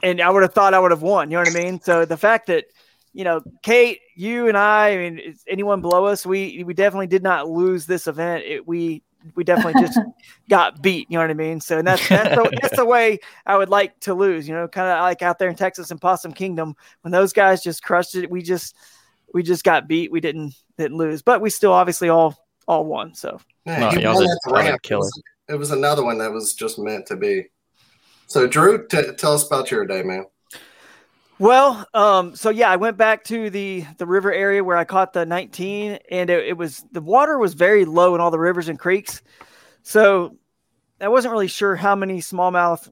and I would have thought I would have won. You know what I mean? So the fact that, you know, Kate, you and I, I mean, anyone below us, we, we definitely did not lose this event. It, we, we definitely just [LAUGHS] got beat. You know what I mean? So and that's, that's, the, that's the way I would like to lose, you know, kind of like out there in Texas and Possum Kingdom when those guys just crushed it. We just, we just got beat. We didn't, didn't lose, but we still obviously all, all won. So Yeah, No, he y'all won that y'all did ramp. It killer. was, it was another one that was just meant to be. So, Drew, t- tell us about your day, man. Well, um, so yeah, I went back to the the river area where I caught the 19, and it, it was the water was very low in all the rivers and creeks, so I wasn't really sure how many smallmouth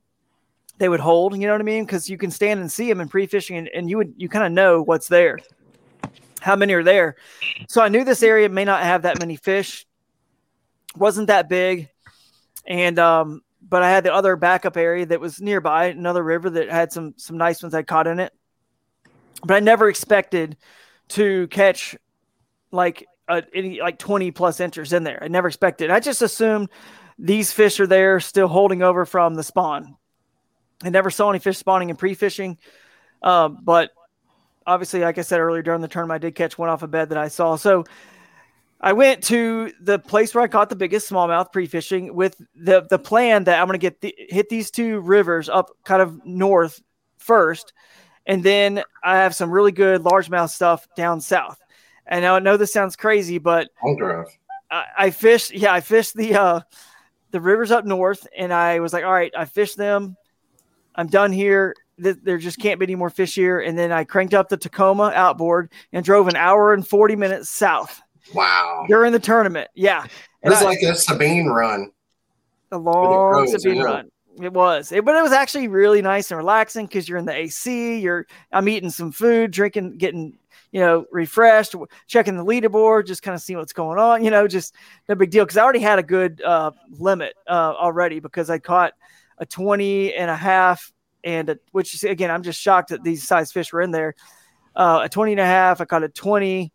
they would hold. You know what I mean? Because you can stand and see them in pre-fishing, and, and you would you kind of know what's there, how many are there. So I knew this area may not have that many fish, wasn't that big, and um, but I had the other backup area that was nearby, another river that had some some nice ones I caught in it. But I never expected to catch like uh, any like twenty plus inches in there. I never expected. I just assumed these fish are there still holding over from the spawn. I never saw any fish spawning in pre-fishing, um, but obviously, like I said earlier during the tournament, I did catch one off a bed that I saw. So I went to the place where I caught the biggest smallmouth pre-fishing with the the plan that I'm going to get the, hit these two rivers up kind of north first, and then I have some really good largemouth stuff down south. And I know this sounds crazy, but I, I fished. Yeah, I fished the uh, the rivers up north, and I was like, all right, I fished them. I'm done here. There just can't be any more fish here. And then I cranked up the Tacoma outboard and drove an hour and 40 minutes south Wow. during the tournament. Yeah. It was I- like a Sabine run. a long Sabine yeah. run. It was, it, but it was actually really nice and relaxing because you're in the AC. You're, I'm eating some food, drinking, getting, you know, refreshed, checking the leaderboard, just kind of seeing what's going on. You know, just no big deal because I already had a good uh, limit uh, already because I caught a 20 and a half, and a, which again, I'm just shocked that these size fish were in there. Uh, a 20 and a half, I caught a 20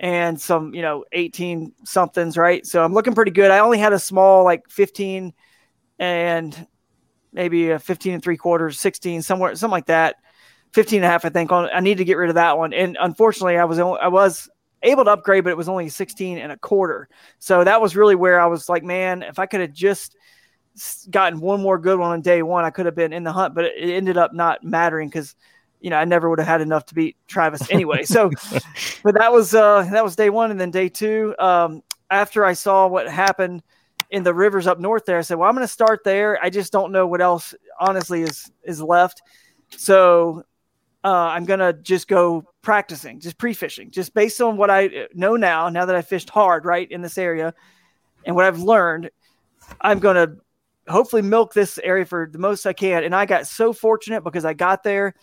and some, you know, 18 somethings, right? So I'm looking pretty good. I only had a small, like 15 and maybe a 15 and three quarters, 16, somewhere, something like that. 15 and a half, I think. On, I need to get rid of that one. And unfortunately, I was only, I was able to upgrade, but it was only 16 and a quarter. So that was really where I was like, man, if I could have just gotten one more good one on day one, I could have been in the hunt. But it, it ended up not mattering because you know I never would have had enough to beat Travis anyway. So, [LAUGHS] but that was uh that was day one, and then day two. Um, after I saw what happened in the rivers up north there, I said, well, I'm going to start there. I just don't know what else honestly is is left. So uh, I'm gonna just go practicing, just pre-fishing, just based on what I know now. Now that I fished hard right in this area, and what I've learned, I'm gonna hopefully milk this area for the most I can. And I got so fortunate because I got there,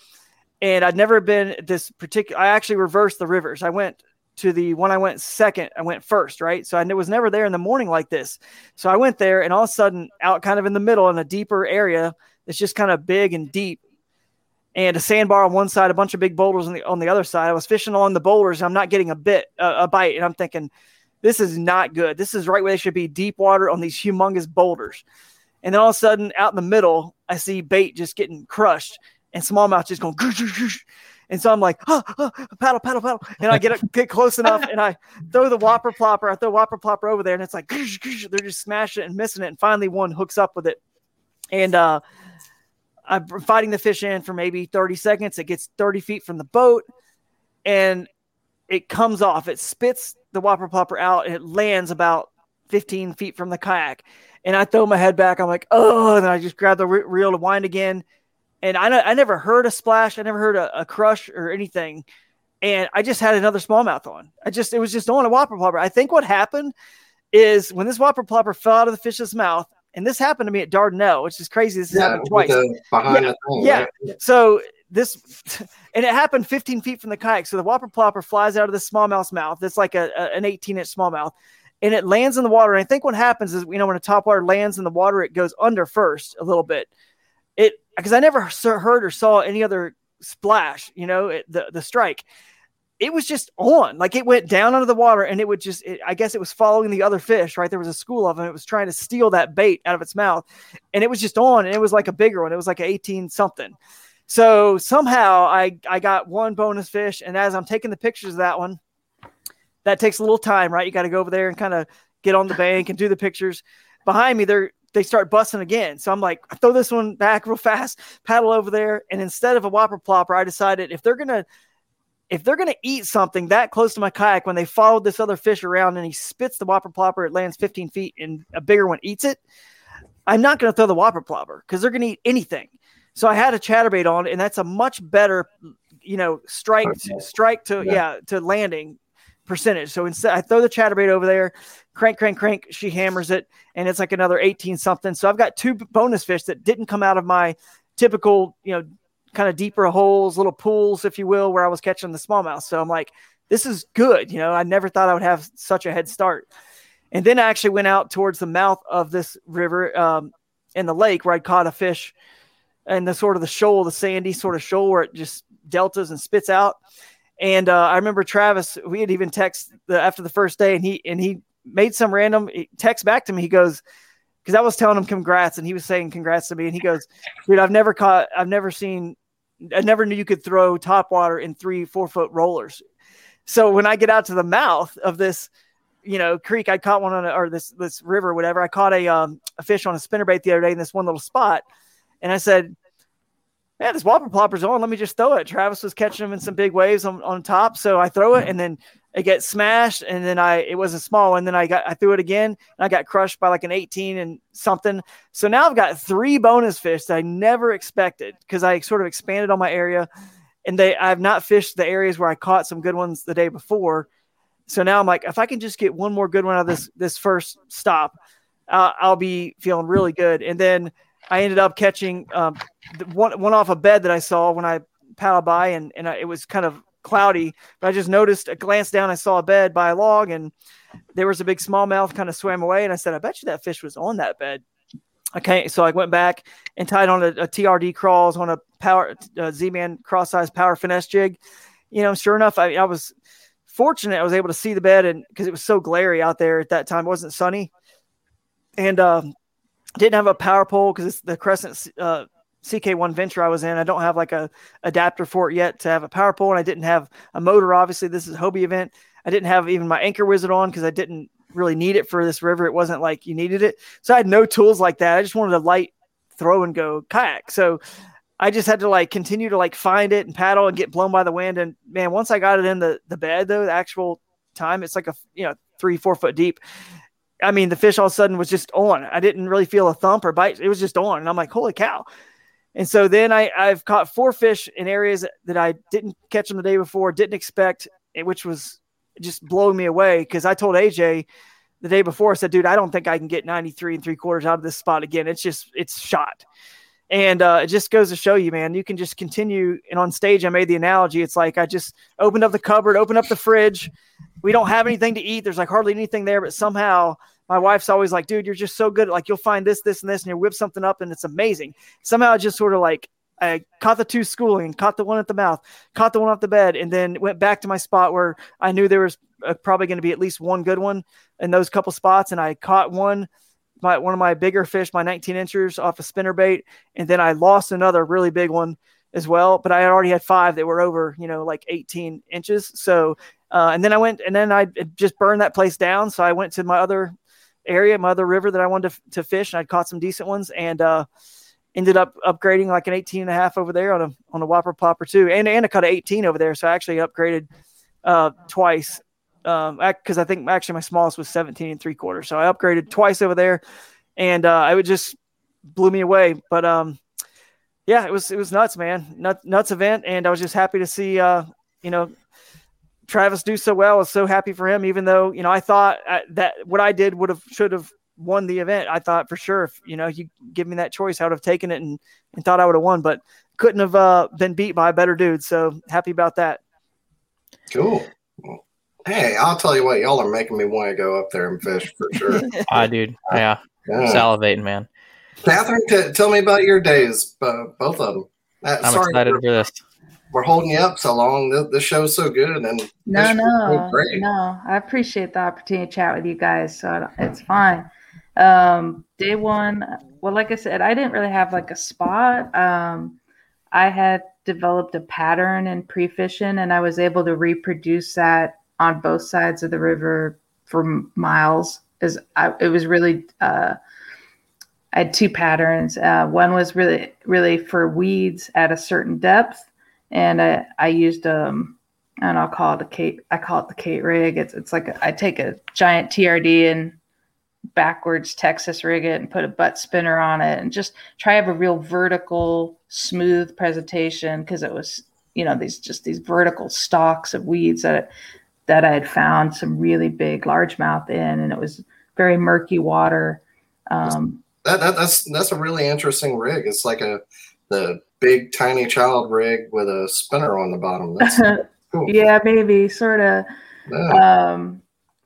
and I'd never been this particular. I actually reversed the rivers. I went to the one I went second. I went first, right? So I was never there in the morning like this. So I went there, and all of a sudden, out kind of in the middle in a deeper area, it's just kind of big and deep and a sandbar on one side, a bunch of big boulders on the on the other side. I was fishing along the boulders. And I'm not getting a bit uh, a bite, and I'm thinking, this is not good. This is right where they should be, deep water on these humongous boulders. And then all of a sudden, out in the middle, I see bait just getting crushed, and smallmouth just going. "Goosh, goosh, goosh." And so I'm like, oh, oh, paddle, paddle, paddle, and I get get close enough, and I throw the whopper plopper. I throw whopper plopper over there, and it's like they're just smashing it and missing it. And finally, one hooks up with it, and uh, I'm fighting the fish in for maybe 30 seconds. It gets 30 feet from the boat and it comes off. It spits the whopper plopper out and it lands about 15 feet from the kayak. And I throw my head back. I'm like, oh, and I just grab the re- reel to wind again. And I, I never heard a splash. I never heard a, a crush or anything. And I just had another smallmouth on. I just, it was just on a whopper plopper. I think what happened is when this whopper plopper fell out of the fish's mouth, and this happened to me at Dardanelle, which is crazy. This Yeah, happened twice. behind yeah, the thing, yeah. right? So this, [LAUGHS] and it happened 15 feet from the kayak. So the whopper plopper flies out of the smallmouth's mouth. It's like a, a- an 18 inch smallmouth, and it lands in the water. And I think what happens is, you know, when a topwater lands in the water, it goes under first a little bit. It because I never heard or saw any other splash. You know, it, the the strike. It was just on, like it went down under the water, and it would just. I guess it was following the other fish. Right, there was a school of them. It was trying to steal that bait out of its mouth, and it was just on, and it was like a bigger one. It was like 18 something. So somehow I I got one bonus fish, and as I'm taking the pictures of that one, that takes a little time, right? You got to go over there and kind of get on the bank and do the pictures. Behind me, they're they start busting again. So I'm like, I throw this one back real fast, paddle over there, and instead of a whopper plopper, I decided if they're gonna if they're gonna eat something that close to my kayak when they followed this other fish around and he spits the whopper plopper, it lands 15 feet and a bigger one eats it. I'm not gonna throw the whopper plopper because they're gonna eat anything. So I had a chatterbait on, and that's a much better, you know, strike to, strike to Yeah. yeah, to landing percentage. So instead, I throw the chatterbait over there, crank, crank, crank. She hammers it, and it's like another 18 something. So I've got two bonus fish that didn't come out of my typical, you know, kind of deeper holes, little pools, if you will, where I was catching the smallmouth. So I'm like, this is good. You know, I never thought I would have such a head start. And then I actually went out towards the mouth of this river um, in the lake where I caught a fish and the sort of the shoal, the sandy sort of shoal where it just deltas and spits out. And uh, I remember Travis, we had even text the, after the first day, and he and he made some random text back to me. He goes, because I was telling him congrats, and he was saying congrats to me, and he goes, [LAUGHS] dude, I've never caught, I've never seen, I never knew you could throw top water in three, four foot rollers. So when I get out to the mouth of this, you know creek. I caught one on a, or this this river, whatever. I caught a um, a fish on a spinnerbait the other day in this one little spot, and I said, "Man, this whopper plopper's on. Let me just throw it." Travis was catching them in some big waves on, on top, so I throw it, and then it gets smashed, and then I it was a small, and then I got I threw it again, and I got crushed by like an 18 and something. So now I've got three bonus fish that I never expected because I sort of expanded on my area, and they I've not fished the areas where I caught some good ones the day before. So now I'm like, if I can just get one more good one out of this this first stop, uh, I'll be feeling really good. And then I ended up catching um, one one off a bed that I saw when I paddled by, and and I, it was kind of cloudy. But I just noticed, a glance down, I saw a bed by a log, and there was a big smallmouth kind of swam away. And I said, I bet you that fish was on that bed. Okay, so I went back and tied on a, a TRD crawls on a power uh, Z-man CrossEyeZ power finesse jig. You know, sure enough, I, I was fortunate I was able to see the bed and because it was so glary out there at that time, it wasn't sunny, and um, didn't have a power pole because it's the Crescent uh, CK1 Venture I was in. I don't have like a adapter for it yet to have a power pole, and I didn't have a motor. Obviously, this is a Hobie event. I didn't have even my anchor wizard on because I didn't really need it for this river. It wasn't like you needed it, so I had no tools like that. I just wanted a light throw and go kayak. So I just had to like continue to like find it and paddle and get blown by the wind. And man, once I got it in the the bed though, the actual time, it's like a you know three four foot deep. I mean, the fish all of a sudden was just on. I didn't really feel a thump or bite. It was just on, and I'm like, holy cow! And so then I I've caught four fish in areas that I didn't catch them the day before, didn't expect, which was just blowing me away because I told AJ the day before, I said, dude, I don't think I can get 93 and three quarters out of this spot again. It's just it's shot. And uh, it just goes to show you, man, you can just continue. And on stage, I made the analogy. It's like I just opened up the cupboard, opened up the fridge. We don't have anything to eat. There's like hardly anything there, but somehow my wife's always like, dude, you're just so good. Like you'll find this, this, and this, and you whip something up, and it's amazing. Somehow I just sort of like I caught the two schooling, caught the one at the mouth, caught the one off the bed, and then went back to my spot where I knew there was uh, probably going to be at least one good one in those couple spots, and I caught one my one of my bigger fish, my 19 inchers off a spinner bait, and then I lost another really big one as well. But I already had five that were over, you know, like 18 inches. So, uh, and then I went and then I just burned that place down. So I went to my other area, my other river that I wanted to, to fish, and I caught some decent ones and uh, ended up upgrading like an 18 and a half over there on a on a whopper plopper too, and and I caught an 18 over there. So I actually upgraded uh, twice um, because I think actually my smallest was 17 and three quarters. So I upgraded twice over there, and uh, I would just blew me away. But um, yeah, it was it was nuts, man, nuts, nuts event, and I was just happy to see uh, you know Travis do so well. I was so happy for him, even though you know I thought uh, that what I did would have should have won the event. I thought for sure if you know you give me that choice, I would have taken it and and thought I would have won, but couldn't have uh, been beat by a better dude. So happy about that. Cool. Hey, I'll tell you what, y'all are making me want to go up there and fish for sure. [LAUGHS] I dude, yeah, Yeah. salivating, man. Catherine, t- tell me about your days, uh, both of them. Uh, I'm sorry excited we're, for this. We're holding you up so long. The, the show's so good, and No, fishing no, great. no. I appreciate the opportunity to chat with you guys, so it's fine. Um, day one, well, like I said, I didn't really have like a spot. Um, I had developed a pattern in pre-fishing, and I was able to reproduce that on both sides of the river for miles. Is I, it was really uh, I had two patterns. Uh, one was really really for weeds at a certain depth, and I, I used um and I'll call it a Kate. I call it the Kate rig. It's it's like a, I take a giant TRD and backwards Texas rig it and put a butt spinner on it and just try to have a real vertical, smooth presentation because it was you know these just these vertical stalks of weeds that that I had found some really big largemouth in, and it was very murky water. Um, That, that that's that's a really interesting rig. It's like a the big tiny child rig with a spinner on the bottom. That's [LAUGHS] cool. yeah, maybe sort of. Yeah. Um,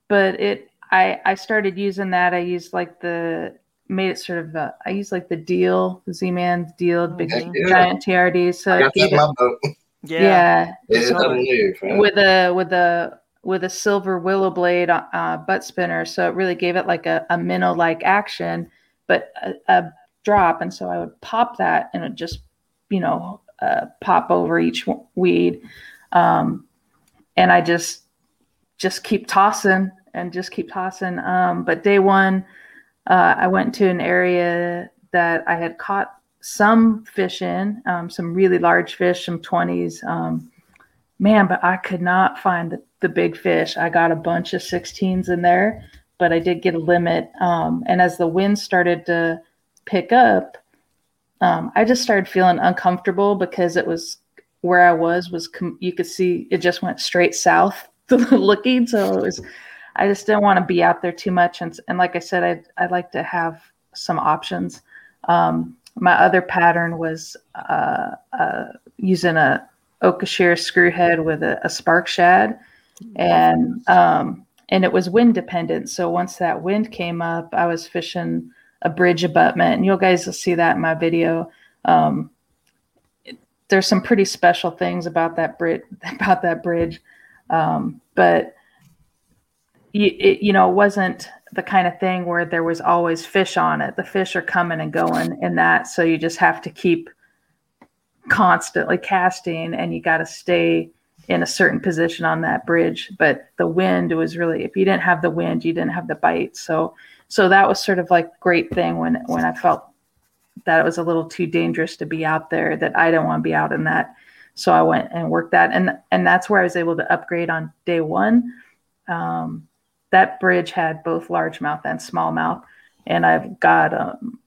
but it, I, I started using that. I used like the made it sort of. Uh, I used like the deal, the Z-Man deal, big Heck yeah. giant TRD. So I it got that gave in it- my boat. yeah, It so- leave. yeah. with a with a with a silver willow blade uh, butt spinner. So it really gave it like a, a minnow like action, but a, a drop. And so I would pop that and it just, you know, uh, pop over each weed. Um, and I just just keep tossing and just keep tossing. Um, but day one, uh, I went to an area that I had caught some fish in, um, some really large fish, some 20s. Um, man, but I could not find the, the big fish. I got a bunch of 16s in there, but I did get a limit. Um, and as the wind started to pick up, um, I just started feeling uncomfortable because it was where I was was com- you could see it just went straight south [LAUGHS] looking. So it was I just didn't want to be out there too much. And and like I said, I I like to have some options. Um, my other pattern was uh, uh, using a Okashira screwhead with a, a spark shad, and um, and it was wind dependent. So once that wind came up, I was fishing a bridge abutment, and you guys will see that in my video. Um, there's some pretty special things about that bridge [LAUGHS] about that bridge, um, but you, it, you know, it wasn't the kind of thing where there was always fish on it. The fish are coming and going in that, so you just have to keep constantly casting, and you got to stay in a certain position on that bridge. But the wind was really, if you didn't have the wind, you didn't have the bite. So, so that was sort of like great thing when when I felt that it was a little too dangerous to be out there. That I didn't want to be out in that. So I went and worked that, and and that's where I was able to upgrade on day one. Um, that bridge had both largemouth and smallmouth. And I've got, um,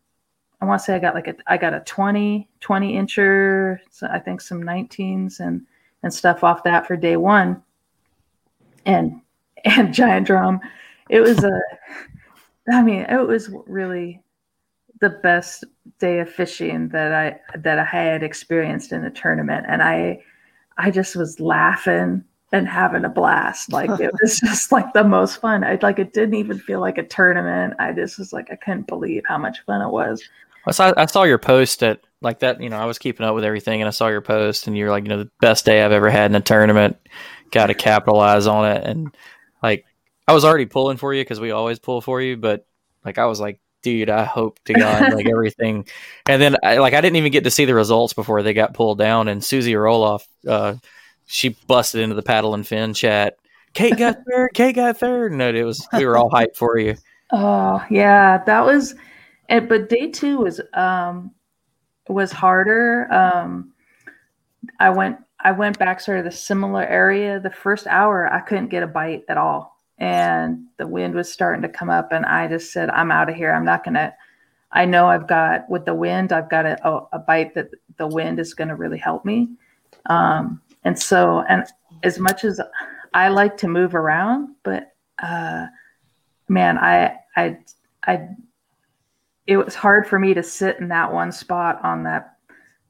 I want to say I got like a, I got a 20, 20 incher, so I think some 19s and, and stuff off that for day one. And, and [LAUGHS] giant drum. It was a, I mean, it was really the best day of fishing that I, that I had experienced in a tournament. And I, I just was laughing and having a blast. Like it [LAUGHS] was just like the most fun. I like it didn't even feel like a tournament. I just was like I couldn't believe how much fun it was. I saw, I saw your post at like that. You know, I was keeping up with everything, and I saw your post, and you're like, you know, the best day I've ever had in a tournament. Got to capitalize on it, and I was already pulling for you because we always pull for you, but like I was like, dude, I hope to God [LAUGHS] like everything. And then I, like I didn't even get to see the results before they got pulled down, and Susie Roloff. Uh, she busted into the paddle and fin chat. Kate [LAUGHS] got third. Kate got third. No, it was we were all hyped for you. Oh yeah, that was. And but day two was um was harder. Um, I went I went back sort of the similar area. The first hour I couldn't get a bite at all, and the wind was starting to come up, and I just said, "I'm out of here. I'm not gonna." I know I've got with the wind, I've got a, a, a bite that the wind is going to really help me. Um, and so, and as much as I like to move around, but uh, man, I, I, I, it was hard for me to sit in that one spot on that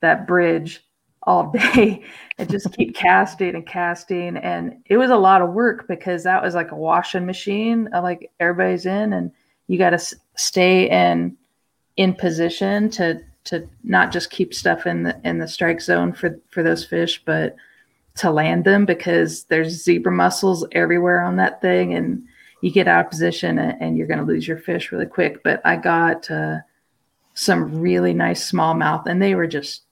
that bridge all day [LAUGHS] and just keep casting and casting. And it was a lot of work because that was like a washing machine. Uh, like everybody's in and you got to stay in in position to to not just keep stuff in the in the strike zone for for those fish but to land them because there's zebra mussels everywhere on that thing and you get out of position and, and you're going to lose your fish really quick. But i got uh, some really nice smallmouth and they were just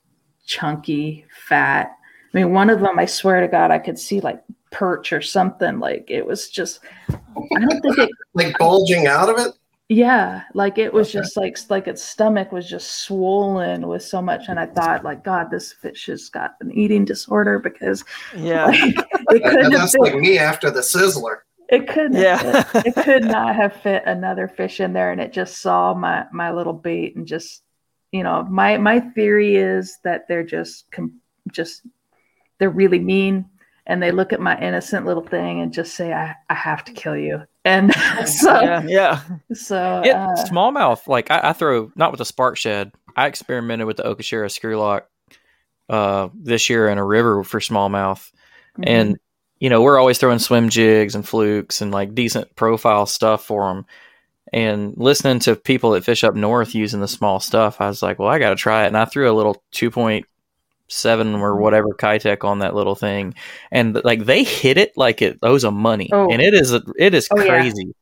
chunky fat. I mean one of them i swear to god i could see like perch or something. Like it was just i don't think it [LAUGHS] like bulging out of it? Yeah, like it was just like like its stomach was just swollen with so much, and I thought like, God, this fish has got an eating disorder because yeah, like, it [LAUGHS] couldn't And have been, like me after the sizzler. it couldn't Yeah. yeah it could [LAUGHS] not have fit another fish in there, and it just saw my my little bait and just you know my my theory is that they're just com- just they're really mean and they look at my innocent little thing and just say I, I have to kill you and [LAUGHS] so yeah, yeah. so Yeah, uh, smallmouth. Like I, I throw not with the spark shed. I experimented with the Okashira screw lock uh, this year in a river for smallmouth, mhm. and you know we're always throwing swim jigs and flukes and like decent profile stuff for them. And listening to people that fish up north using the small stuff, I was like, well, I got to try it. And I threw a little two point seven or whatever Keitech on that little thing, and like they hit it like it owes them money, Oh. and it is it is Oh, yeah. crazy.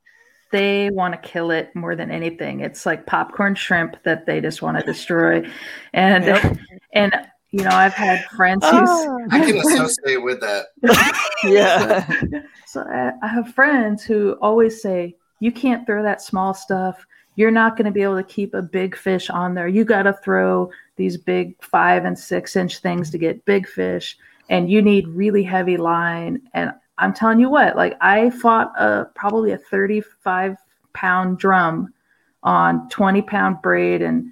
they want to kill it more than anything. It's like popcorn shrimp that they just want to destroy. And Yep. [LAUGHS] and you know, I've had friends who's Ah. I can associate with that. [LAUGHS] Yeah. [LAUGHS] So I, I have friends who always say, "You can't throw that small stuff. You're not going to be able to keep a big fish on there. You got to throw these big five and six inch things to get big fish, and you need really heavy line." And I'm telling you what, like I fought a probably a 35 pound drum on 20 pound braid, and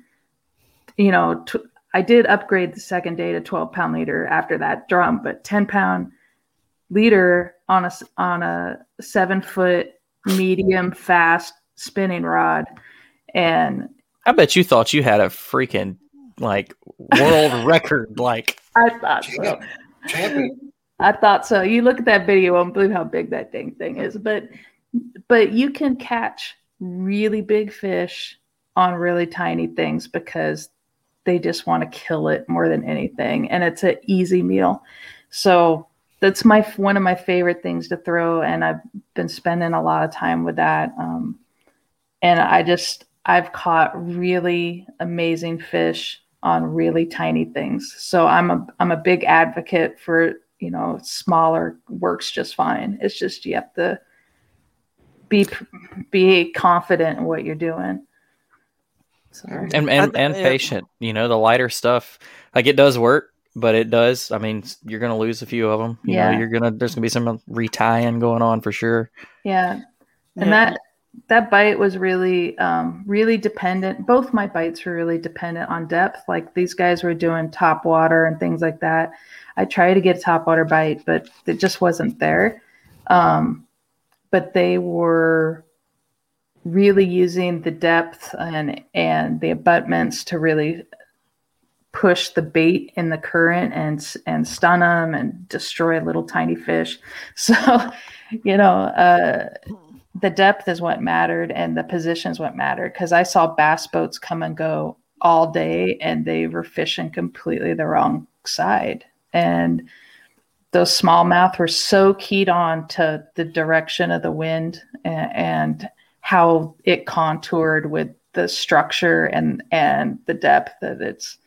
you know, I did upgrade the second day to 12 pound leader after that drum, but 10 pound leader on a on a seven foot medium fast spinning rod. And I bet you thought you had a freaking like world [LAUGHS] record. Like i thought so. Champion. i thought so. You look at that video you won't believe how big that dang thing is. But but you can catch really big fish on really tiny things because they just want to kill it more than anything and it's an easy meal. So that's my one of my favorite things to throw and i've been spending a lot of time with that um, and i just i've caught really amazing fish on really tiny things. So i'm a i'm a big advocate for you know smaller works just fine. It's just you have to be be confident in what you're doing. So. And and, and patient. You know, the lighter stuff, like it does work, but it does. I mean, you're gonna lose a few of them. You Yeah. know, you're gonna there's gonna be some retying going on for sure. Yeah. And Yeah. that that bite was really um really dependent. Both my bites were really dependent on depth. Like these guys were doing top water and things like that. I tried to get a top water bite, but it just wasn't there. Um but they were really using the depth and and the abutments to really push the bait in the current and and stun them and destroy little tiny fish. [LAUGHS] So, you know, uh, the depth is what mattered and the position is what mattered because I saw bass boats come and go all day and they were fishing completely the wrong side. And those smallmouth were so keyed on to the direction of the wind and, and how it contoured with the structure and and the depth that it's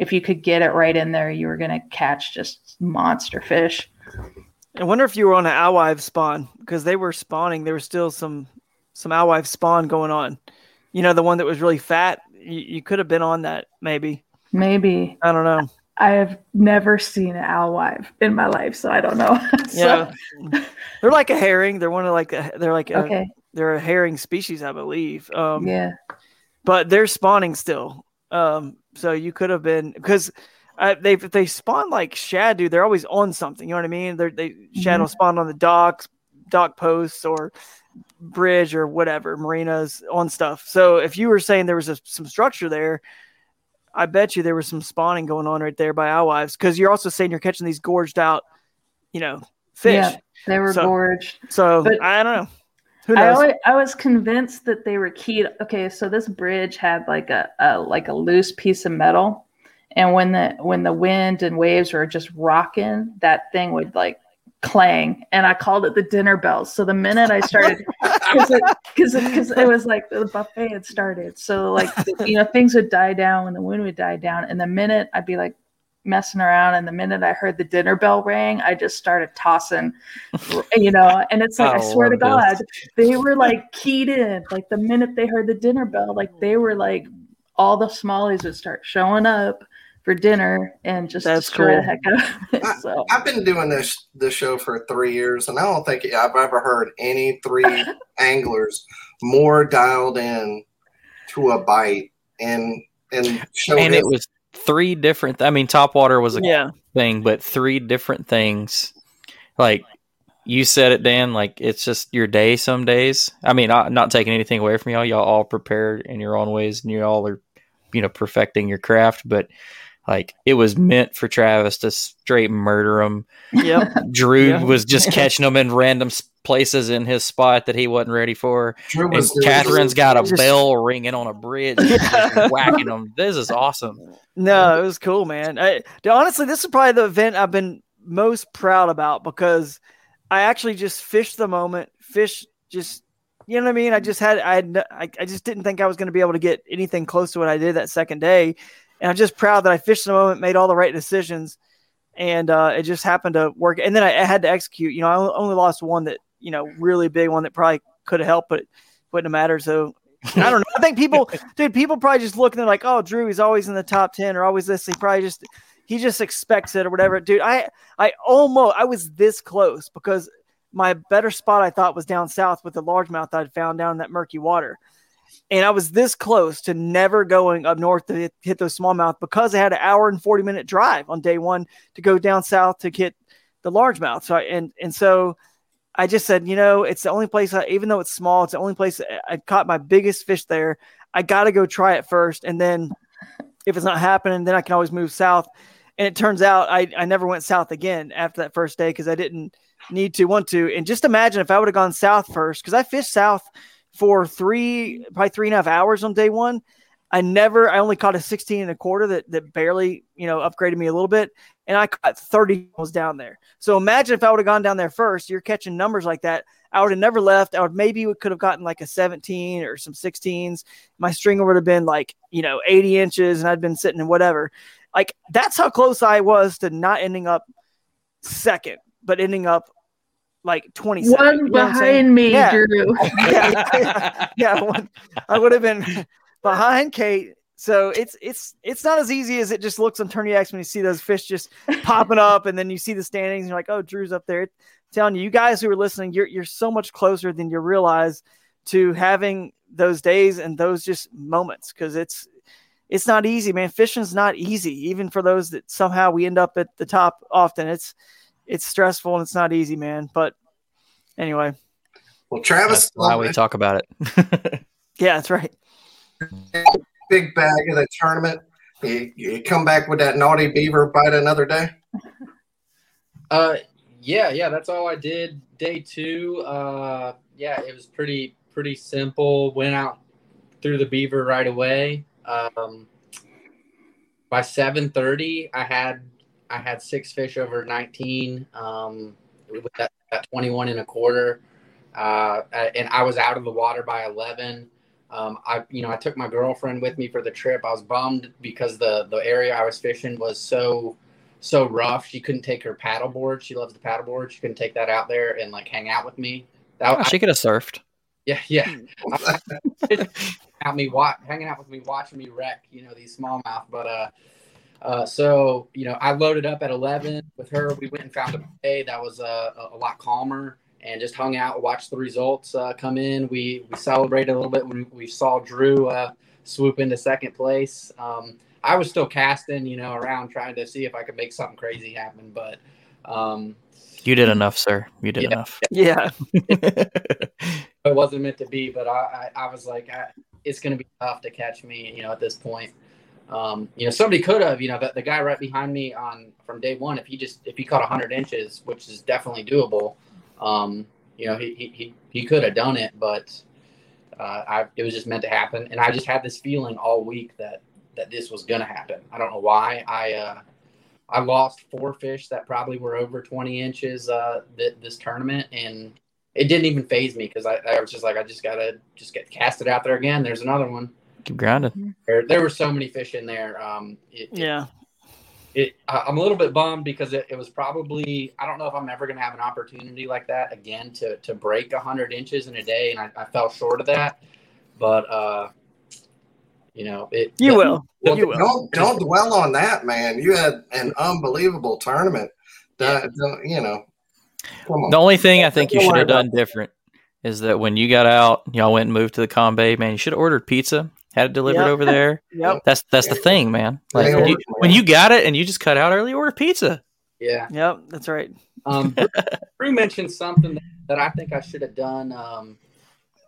if you could get it right in there you were going to catch just monster fish I wonder if you were on an alewife spawn because they were spawning. There was still some some alewife spawn going on. You know, the one that was really fat. You, you could have been on that, maybe. maybe I don't know. I have never seen an alewife in my life, so I don't know. [LAUGHS] So, Yeah, they're like a herring. They're one of like a, they're like a, okay. they're a herring species, I believe. Um, yeah. but they're spawning still. Um, so you could have been because uh, they they spawn like shad do, they're always on something. You know what I mean? They're, they shadow spawn on the docks, dock posts, or bridge or whatever marinas on stuff. So if you were saying there was a, some structure there, I bet you there was some spawning going on right there by alewives because you're also saying you're catching these gorged out, you know, fish. Yeah, they were So- gorged. So But- I don't know. Who I always, I was convinced that they were keyed. Okay, so this bridge had like a, a like a loose piece of metal, and when the when the wind and waves were just rocking, that thing would like clang, and I called it the dinner bell. So the minute I started, [LAUGHS] because it, cause it, cause it was like the buffet had started, so like you know things would die down when the wind would die down, and the minute I'd be like messing around and the minute I heard the dinner bell ring I just started tossing, you know, and it's like, [LAUGHS] I, I swear to God, this. they were like keyed in. Like the minute they heard the dinner bell, like they were like, all the smallies would start showing up for dinner and just That's destroy the cool. heck out of it. [LAUGHS] So, I've been doing this this show for three years, and I don't think I've ever heard any three [LAUGHS] anglers more dialed in to a bite and and show and it was three different. I mean, top water was a yeah. thing, but three different things. Like you said it, Dan. Like it's just your day. Some days. I mean, I'm not taking anything away from y'all. Y'all all prepared in your own ways, and you all are, you know, perfecting your craft. But like it was meant for Travis to straight murder him. Yep. Drew Yeah. was just [LAUGHS] catching them in random s- places in his spot that he wasn't ready for. Drew And was doing- Catherine's got a Just- bell ringing on a bridge, just [LAUGHS] whacking them. This is awesome. No, it was cool, man. I, honestly, this is probably the event I've been most proud about because I actually just fished the moment, fish just, you know what I mean? I just had, I had, no- I, I just didn't think I was going to be able to get anything close to what I did that second day. and I'm just proud that I fished the moment, made all the right decisions, and uh, it just happened to work. And then I, I had to execute. You know, I only lost one that you know really big one that probably could have helped, but wouldn't have mattered. So I don't know. I think people, [LAUGHS] dude, people probably just looking at like, oh, Drew, he's always in the top ten or always this. He probably just he just expects it or whatever. Dude, I I almost I was this close because my better spot I thought was down south with the largemouth I'd found down in that murky water. And I was this close to never going up north to hit, hit those smallmouth because I had an hour and 40 minute drive on day one to go down south to hit the largemouth. So I, and and so I just said, you know, it's the only place, I, even though it's small, it's the only place I caught my biggest fish there. I got to go try it first. And then if it's not happening, then I can always move south. And it turns out I, I never went south again after that first day because I didn't need to, want to. And just imagine if I would have gone south first, because I fished south for three, probably three and a half hours on day one. I never, I only caught a 16 and a quarter that, that barely, you know, upgraded me a little bit. And I caught 30 was down there. So imagine if I would have gone down there first, you're catching numbers like that. I would have never left. I would maybe could have gotten like a 17 or some 16s. My stringer would have been like, you know, 80 inches and I'd been sitting in whatever. Like that's how close I was to not ending up second, but ending up like 20 one behind me, yeah. Drew. [LAUGHS] yeah, [LAUGHS] yeah one, I would have been behind Kate. So it's it's it's not as easy as it just looks on TourneyX when you see those fish just [LAUGHS] popping up, and then you see the standings, and you're like, "Oh, Drew's up there." telling you, you guys who are listening, you're you're so much closer than you realize to having those days and those just moments because it's it's not easy, man. Fishing's not easy, even for those that somehow we end up at the top often. It's it's stressful and it's not easy, man. But anyway. Well, Travis, That's why we uh, talk about it. [LAUGHS] yeah, that's right. Big bag of the tournament. You, you come back with that naughty beaver bite another day. [LAUGHS] Uh, yeah, yeah, that's all I did. Day two, uh, yeah, it was pretty pretty simple. Went out through the beaver right away. Um, by seven thirty, I had I had six fish over nineteen. Um, with that, that twenty one and a quarter, uh, and I was out of the water by eleven. Um, I, you know, I took my girlfriend with me for the trip. I was bummed because the the area I was fishing was so so rough. She couldn't take her paddleboard. She loves the paddleboard. She couldn't take that out there and like hang out with me. That Oh, she could have surfed. yeah, yeah. [LAUGHS] out me wa- hanging out with me, watching me wreck, you know, these smallmouth. But uh, uh, so you know, I loaded up at eleven with her. We went and found a bay that was uh, a, a lot calmer, and just hung out, watched the results uh, come in. We we celebrated a little bit when we saw Drew uh, swoop into second place. Um, I was still casting, you know, around trying to see if I could make something crazy happen, but um, You did enough, sir. You did Yeah. enough. [LAUGHS] Yeah. [LAUGHS] it wasn't meant to be. But I, I, I was like, I, it's going to be tough to catch me, you know, at this point. Um, you know, somebody could have, you know, the, the guy right behind me on from day one, if he just if he caught 100 inches, which is definitely doable, um, you know, he, he, he, he could have done it, but uh, I, it was just meant to happen. And I just had this feeling all week that that this was going to happen. I don't know why. I uh, I lost four fish that probably were over 20 inches uh, th- this tournament, and it didn't even phase me because I, I was just like, I just gotta just get cast it out there again. There's another one. Keep grinding. There, there were so many fish in there. Um, it, it- Yeah. it, I- I'm a little bit bummed because it, it was probably I don't know if I'm ever going to have an opportunity like that again to to break 100 inches in a day, and I, I fell short of that. But uh, you know, it You will. well, You. Don't don't dwell on that, man. You had an unbelievable tournament. That, don't- you know. The only thing I think you should have done different is that when you got out, y'all went and moved to the Con Bay, man, you should have ordered pizza, had it delivered Yep. over there. [LAUGHS] Yep. That's that's the thing, man. [LAUGHS] Like when you, when you got it and you just cut out early, order pizza. Yeah. Yep. That's right. Um, [LAUGHS] Drew mentioned something that I think I should have done. Um,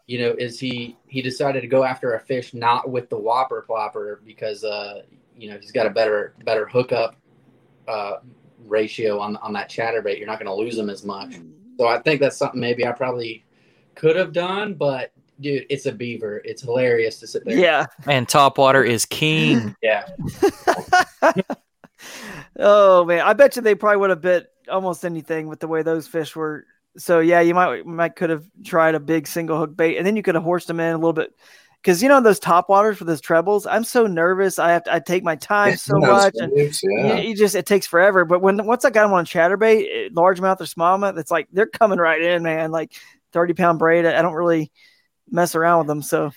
you know, is he he decided to go after a fish not with the whopper plopper because uh, you know he's got a better better hookup uh, ratio on on that chatterbait. You're not going to lose them as much. So I think that's something maybe I probably could have done, but dude, it's a beaver. It's hilarious to sit there. Yeah. And top water is king. [LAUGHS] yeah. [LAUGHS] Oh man, I bet you they probably would have bit almost anything with the way those fish were. So yeah, you might might could have tried a big single hook bait, and then you could have horsed them in a little bit. because you know those top waters for those trebles. I'm so nervous. I have to I take my time [LAUGHS] so much, and yeah. you, you just it takes forever. But when once I got them on chatterbait, largemouth or smallmouth, it's like they're coming right in, man. Like 30 pound braid. I don't really mess around with them. So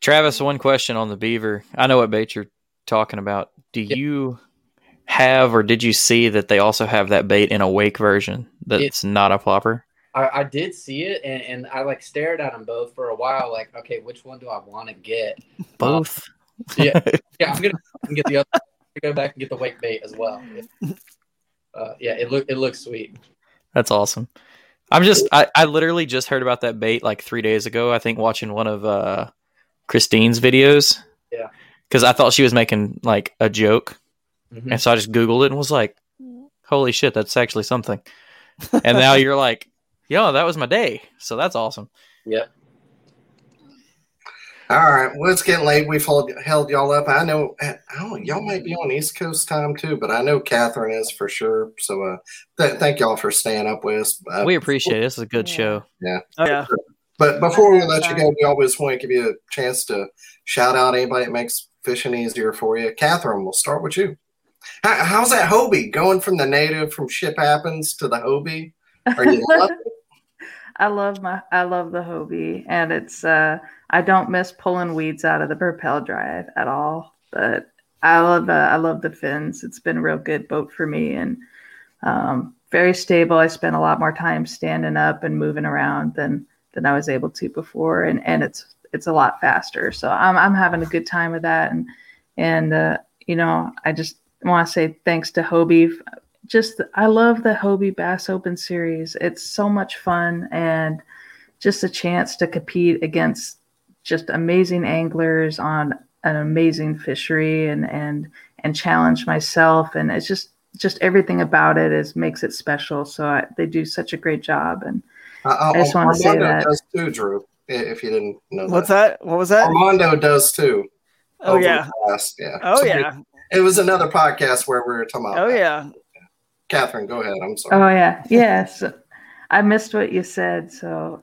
Travis, one question on the beaver. I know what bait you're talking about. Do you have or did you see that they also have that bait in a wake version that's not a plopper? I, I did see it, and, and I like stared at them both for a while. Like, okay, which one do I want to get? Both. yeah, [LAUGHS] yeah. I'm gonna, I'm gonna get the other. Go back and get the wake bait as well. Uh, yeah, it look it looks sweet. That's awesome. I'm just I, I literally just heard about that bait like three days ago. I think watching one of uh Christine's videos. Yeah. Because I thought she was making like a joke. Mhm. And so I just Googled it and was like, holy shit, that's actually something. And now you're like, yo, that was my day. So that's awesome. [LAUGHS] Yep. All right. Well, it's getting late. We've held, held y'all up. I know, I don't, y'all might be on East Coast time too, but I know Catherine is for sure. So uh, th- thank y'all for staying up with us. Uh, we appreciate it. This is a good show. Yeah. Oh, yeah. But before we let you go, we always want to give you a chance to shout out anybody that makes fishing easier for you. Catherine, we'll start with you. How, how's that Hobie going from the native from Ship Happens to the Hobie? Are you [LAUGHS] loving it? I love my I love the Hobie, and it's uh I don't miss pulling weeds out of the propel drive at all. But I love the I love the fins. It's been a real good boat for me, and um, very stable. I spent a lot more time standing up and moving around than than I was able to before, and and it's it's a lot faster. So I'm I'm having a good time with that, and and uh, you know I just want to say thanks to Hobie. Just I love the Hobie Bass Open Series. It's so much fun and just a chance to compete against just amazing anglers on an amazing fishery and and and challenge myself and it's just just everything about it is makes it special so I, they do such a great job and Uh, I just want to say that does too, Drew. If you didn't know what's that? What was that? Armando does too. Oh yeah. yeah. Oh So yeah. It was another podcast where we were talking about. Oh that. yeah. Catherine, go ahead. I'm sorry. Oh yeah, yes. I missed what you said. So,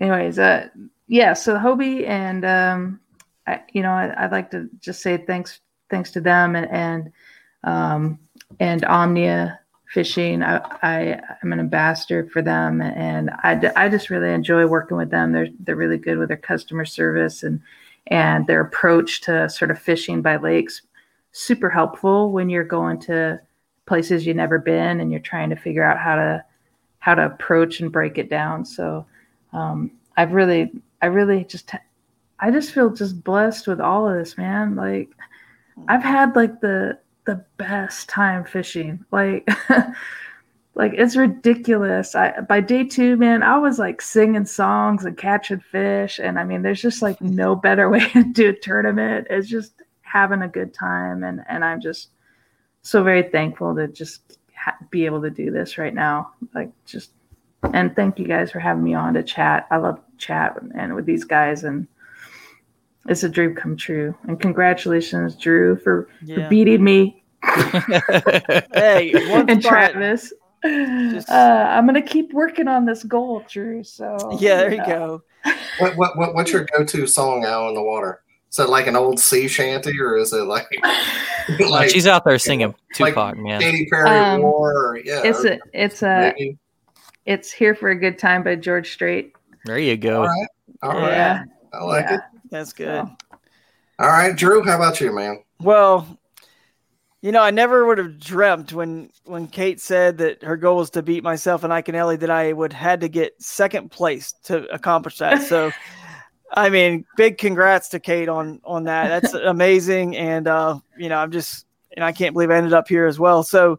anyways, uh, yeah. So Hobie and um, I, you know, I, I'd like to just say thanks, thanks to them and and um, and Omnia Fishing. I, I I'm an ambassador for them, and I, I just really enjoy working with them. They're they're really good with their customer service and and their approach to sort of fishing by lakes. Super helpful when you're going to places you've never been and you're trying to figure out how to how to approach and break it down. So um, i've really i really just i just feel just blessed with all of this man. Like i've had like the the best time fishing. Like [LAUGHS] like it's ridiculous. I by day two man i was like singing songs and catching fish. And i mean there's just like no better [LAUGHS] way to do a tournament. It's just having a good time. And and i'm just so very thankful to just ha- be able to do this right now. Like just, and thank you guys for having me on to chat. I love chat and with these guys, and it's a dream come true. And congratulations, Drew, for, Yeah. for beating me [LAUGHS] Hey, one and spot. Travis. Uh, I'm gonna keep working on this goal, Drew. So Yeah, there you know. go. What, what, what, what's your go-to song out in the water? Is it like an old sea shanty, or is it like [LAUGHS] [LAUGHS] Like, she's out there singing like Tupac, man. Katy Perry Um, War? Or, yeah, It's a it's a maybe. it's here for a good time by George Strait. There you go. All right, all right. Yeah, I like yeah. it. That's good. All right, Drew. How about you, man? Well, you know, I never would have dreamt when when Kate said that her goal was to beat myself and Iaconelli that I would had to get second place to accomplish that. So, [LAUGHS] I mean, big congrats to Kate on on that. That's [LAUGHS] amazing, and uh, you know, I'm just and I can't believe I ended up here as well. So,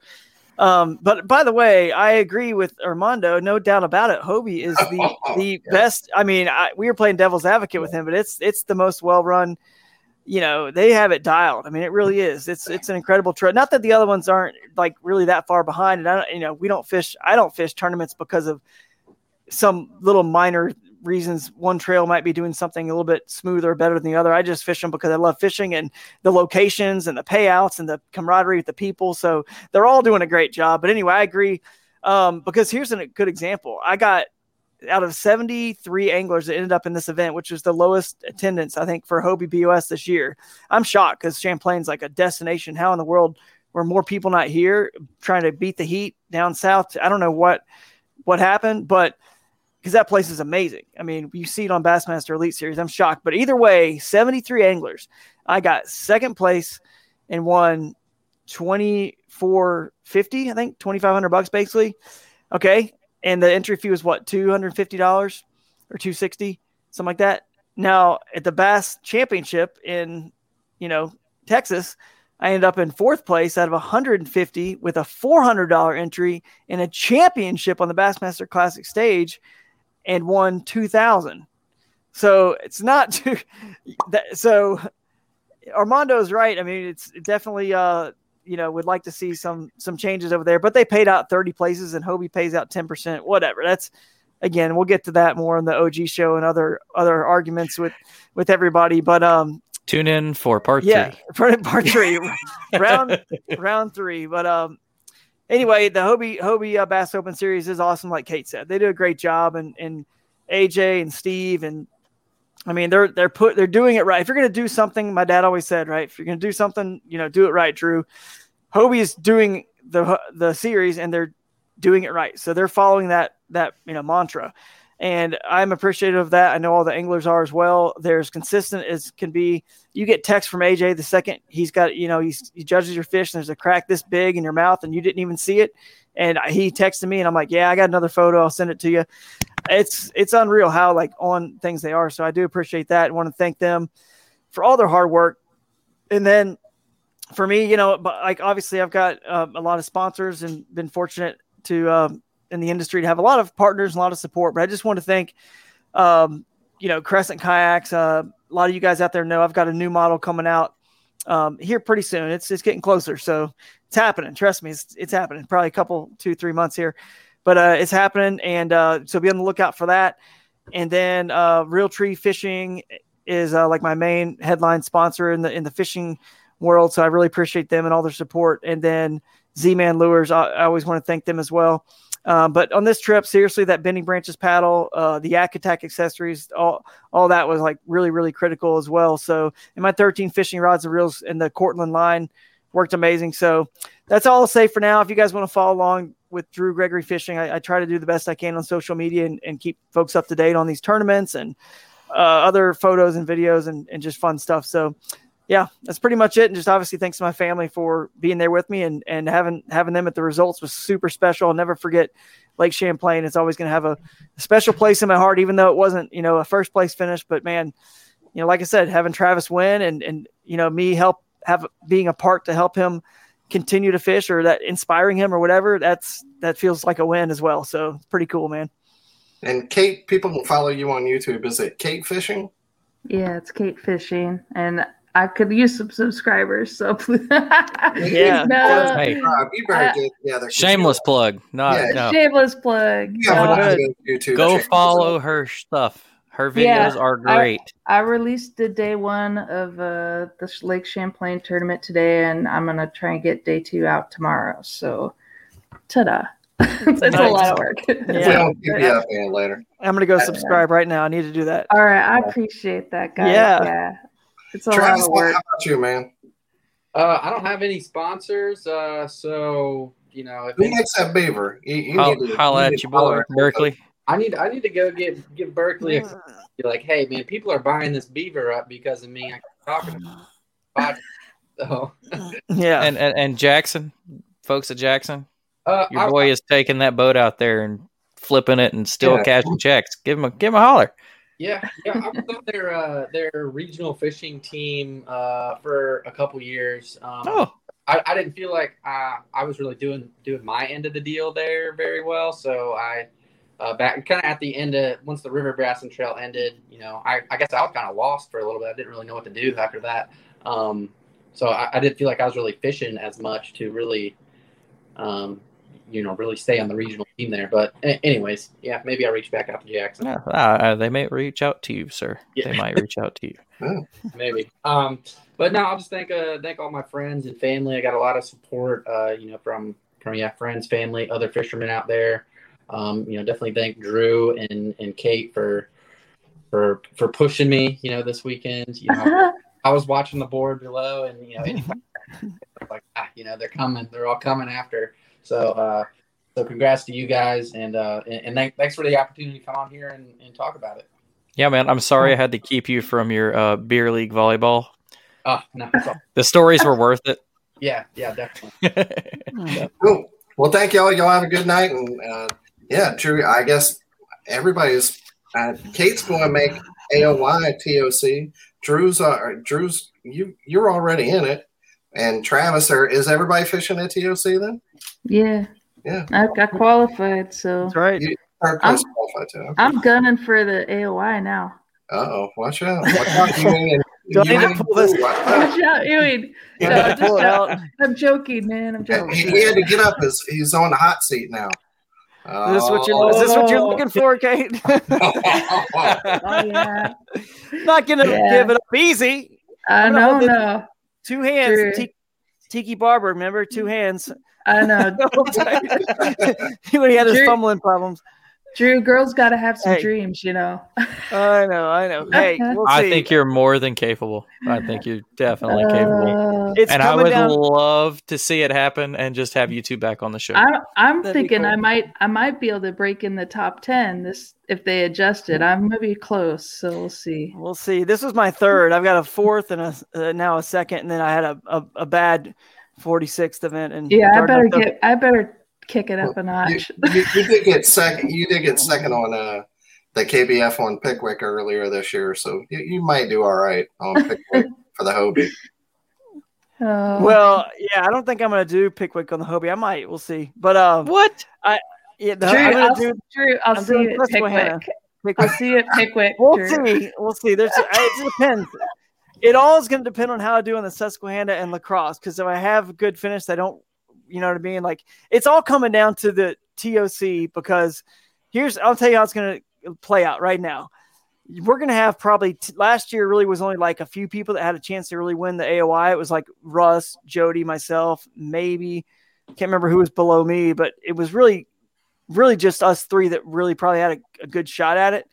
um, but by the way, I agree with Armando, no doubt about it. Hobie is the [LAUGHS] the best. I mean, I, we were playing devil's advocate with him, but it's it's the most well run you know they have it dialed. I mean, it really is. It's it's an incredible trip. Not that the other ones aren't like really that far behind. And I don't, you know, we don't fish. I don't fish tournaments because of some little minor reasons. One trail might be doing something a little bit smoother better than the other. I just fish them because I love fishing and the locations and the payouts and the camaraderie with the people. So they're all doing a great job. But anyway, I agree. Um, because here's a good example. I got out of 73 anglers that ended up in this event, which was the lowest attendance, I think, for Hobie BOS this year. I'm shocked because Champlain's like a destination. How in the world were more people not here trying to beat the heat down south? I don't know what what happened, but because that place is amazing. I mean, you see it on Bassmaster Elite Series. I'm shocked. But either way, 73 anglers. I got second place and won 2450, I think, 2500 bucks basically. Okay. And the entry fee was what, $250 or 260, something like that. Now at the Bass Championship in, you know, Texas, I ended up in fourth place out of 150 with a $400 entry in a championship on the Bassmaster Classic stage and won 2000. So it's not [LAUGHS] too that, so Armando's right. I mean, it's definitely uh you know would like to see some some changes over there, but they paid out 30 places and Hobie pays out 10%. Whatever. That's again, we'll get to that more in the OG show and other other arguments with with everybody. But um Tune in for part yeah, three. part [LAUGHS] three, [LAUGHS] round round three. But um, anyway, the Hobie Hobie uh, Bass Open Series is awesome. Like Kate said, they do a great job, and and AJ and Steve and I mean they're they're put they're doing it right. If you're gonna do something, my dad always said, right, if you're gonna do something, you know, do it right, Drew. Hobie is doing the the series, and they're doing it right. So they're following that that you know mantra and I'm appreciative of that. I know all the anglers are as well. They're as consistent as can be. You get text from AJ the second he's got, you know, he's, he judges your fish and there's a crack this big in your mouth and you didn't even see it. And he texted me and I'm like, yeah, I got another photo. I'll send it to you. It's, it's unreal how like on things they are. So I do appreciate that. and want to thank them for all their hard work. And then for me, you know, like obviously I've got uh, a lot of sponsors and been fortunate to, um, in the industry to have a lot of partners, and a lot of support. But I just want to thank, um, you know, Crescent Kayaks. Uh, a lot of you guys out there know I've got a new model coming out um, here pretty soon. It's it's getting closer, so it's happening. Trust me, it's it's happening. Probably a couple, two, three months here, but uh, it's happening, and uh, so be on the lookout for that. And then uh, Realtree Fishing is uh, like my main headline sponsor in the in the fishing world, so I really appreciate them and all their support. And then Z Man Lures, I, I always want to thank them as well. Um, but on this trip, seriously, that bending branches paddle, uh, the Yak Attack accessories, all all that was like really really critical as well. So, in my 13 fishing rods and reels and the Cortland line worked amazing. So that's all I'll say for now. If you guys want to follow along with Drew Gregory Fishing, I, I, try to do the best I can on social media and, and keep folks up to date on these tournaments and uh, other photos and videos and, and just fun stuff. So yeah, that's pretty much it. And just obviously thanks to my family for being there with me and, and having having them at the results was super special. I'll never forget Lake Champlain. It's always going to have a, a, special place in my heart, even though it wasn't, you know, a first place finish. But man, you know, like I said, having Travis win and and you know me help have being a part to help him continue to fish or that inspiring him or whatever, that's that feels like a win as well. So it's pretty cool, man. And Kate, people can follow you on YouTube. Is it Kate Fishing? Yeah, it's Kate Fishing, and I could use some subscribers. So [LAUGHS] yeah, no, Hey. you better. Shameless plug. Not Yeah. no. shameless plug. Yeah, No, YouTube Go channel. follow her stuff. Her videos Yeah, are great. I released the day one of uh, the Lake Champlain tournament today, and I'm gonna try and get day two out tomorrow. So, ta-da! [LAUGHS] it's a lot of work. If we Yeah. don't keep you up man later. I'm gonna go subscribe right now. I need to do that. All right, I appreciate that, guys. Yeah. Yeah, it's a Travis, lot of how about you, man? Uh, I don't have any sponsors, uh, so you know, if Who any- makes that beaver? You, you Ho- need to, holla you at need your to boy. Berkley. I need I need to go get give Berkley a [LAUGHS] be like, hey man, people are buying this beaver up because of me. I keep talking about it. So [LAUGHS] Yeah, And, and and Jackson, folks at Jackson, uh, your I- boy is taking that boat out there and flipping it and still Yeah. cashing checks. Give him a give him a holler. Yeah, yeah, I was on their uh, their regional fishing team uh, for a couple years. Um, Oh, I, I didn't feel like uh, I was really doing doing my end of the deal there very well. So I uh, back kind of at the end of once the River Bassin Trail ended, you know, I, I guess I was kind of lost for a little bit. I didn't really know what to do after that. Um, so I, I didn't feel like I was really fishing as much to really, um, you know, really stay on the regional team there. But a- anyways, yeah, maybe I reach back out to Jackson. yeah, uh, they may reach out to you, sir. Yeah. They might reach out to you. [LAUGHS] maybe. Um, but no, I'll just thank uh, thank all my friends and family. I got a lot of support, uh, you know, from from yeah, friends, family, other fishermen out there. um, you know, definitely thank Drew and and Kate for for for pushing me. You know, this weekend. You know, [LAUGHS] I was watching the board below, and you know, anybody, [LAUGHS] like ah, you know, they're coming. They're all coming after. So. uh so congrats to you guys, and uh, and, and th- thanks for the opportunity to come on here and, and talk about it. Yeah, man. I'm sorry I had to keep you from your uh, beer league volleyball. Oh no, the stories were worth it. [LAUGHS] Yeah, yeah, definitely. [LAUGHS] cool. Well, thank y'all. Y'all have a good night, and uh, yeah, Drew. I guess everybody's. Uh, Kate's going to make AOY TOC. Drew's uh, Drew's you you're already in it, and Travis. Are, is everybody fishing at TOC then? Yeah. Yeah. I got qualified, so That's right. You I'm, qualified too. I'm gunning for the AOY now. Uh oh, watch out! Watch out, you [LAUGHS] Do I you need to ain't pull this? cool. Watch out. Watch out, Ewing. Yeah, No, but I'm, pull just it out. joking. I'm joking, man. I'm joking. He, he had to get up. His, he's on the hot seat now. Is this what you're? Is this what you're looking for, Kate? [LAUGHS] Oh yeah. [LAUGHS] Not gonna Yeah. give it up easy. I I'm know, no. Two hands. Tiki, Tiki Barber, remember? Two hands. I know. [LAUGHS] [LAUGHS] when he had his Drew- fumbling problems. Drew, girls got to have some Hey. dreams, you know. [LAUGHS] I know, I know. Hey, we'll I see. think you're more than capable. I think you're definitely capable. Uh, It's and I would down- love to see it happen and just have you two back on the show. I, I'm That'd be thinking I might I might be able to break in the top ten this if they adjust it. I'm gonna be close, so we'll see. We'll see. This was my third. I've got a fourth and a uh, now a second, and then I had a, a, a bad 46th event. And Yeah, I better enough, the- get I better kick it up a notch. you, you did get [LAUGHS] second. You did get second on uh, the KBF on Pickwick earlier this year, so you, you might do all right on [LAUGHS] Pickwick for the Hobie. Oh. Well, yeah, I don't think I'm gonna do Pickwick on the Hobie. I might. We'll see. But um, what? I yeah, no, Drew, I'm gonna I'll, do Drew, I'll I'm see doing you at Susquehanna. Pickwick. Pickwick. I'll see you at [LAUGHS] Pickwick. We'll Drew. see. We'll see. There's it depends. It all is going to depend on how I do on the Susquehanna and La Crosse. Because if I have a good finish, I don't, you know what I mean. Like it's all coming down to the TOC. Because here's, I'll tell you how it's going to play out right now. We're going to have probably t- last year really was only like a few people that had a chance to really win the AOY. It was like Russ, Jody, myself, maybe can't remember who was below me, but it was really, really just us three that really probably had a, a good shot at it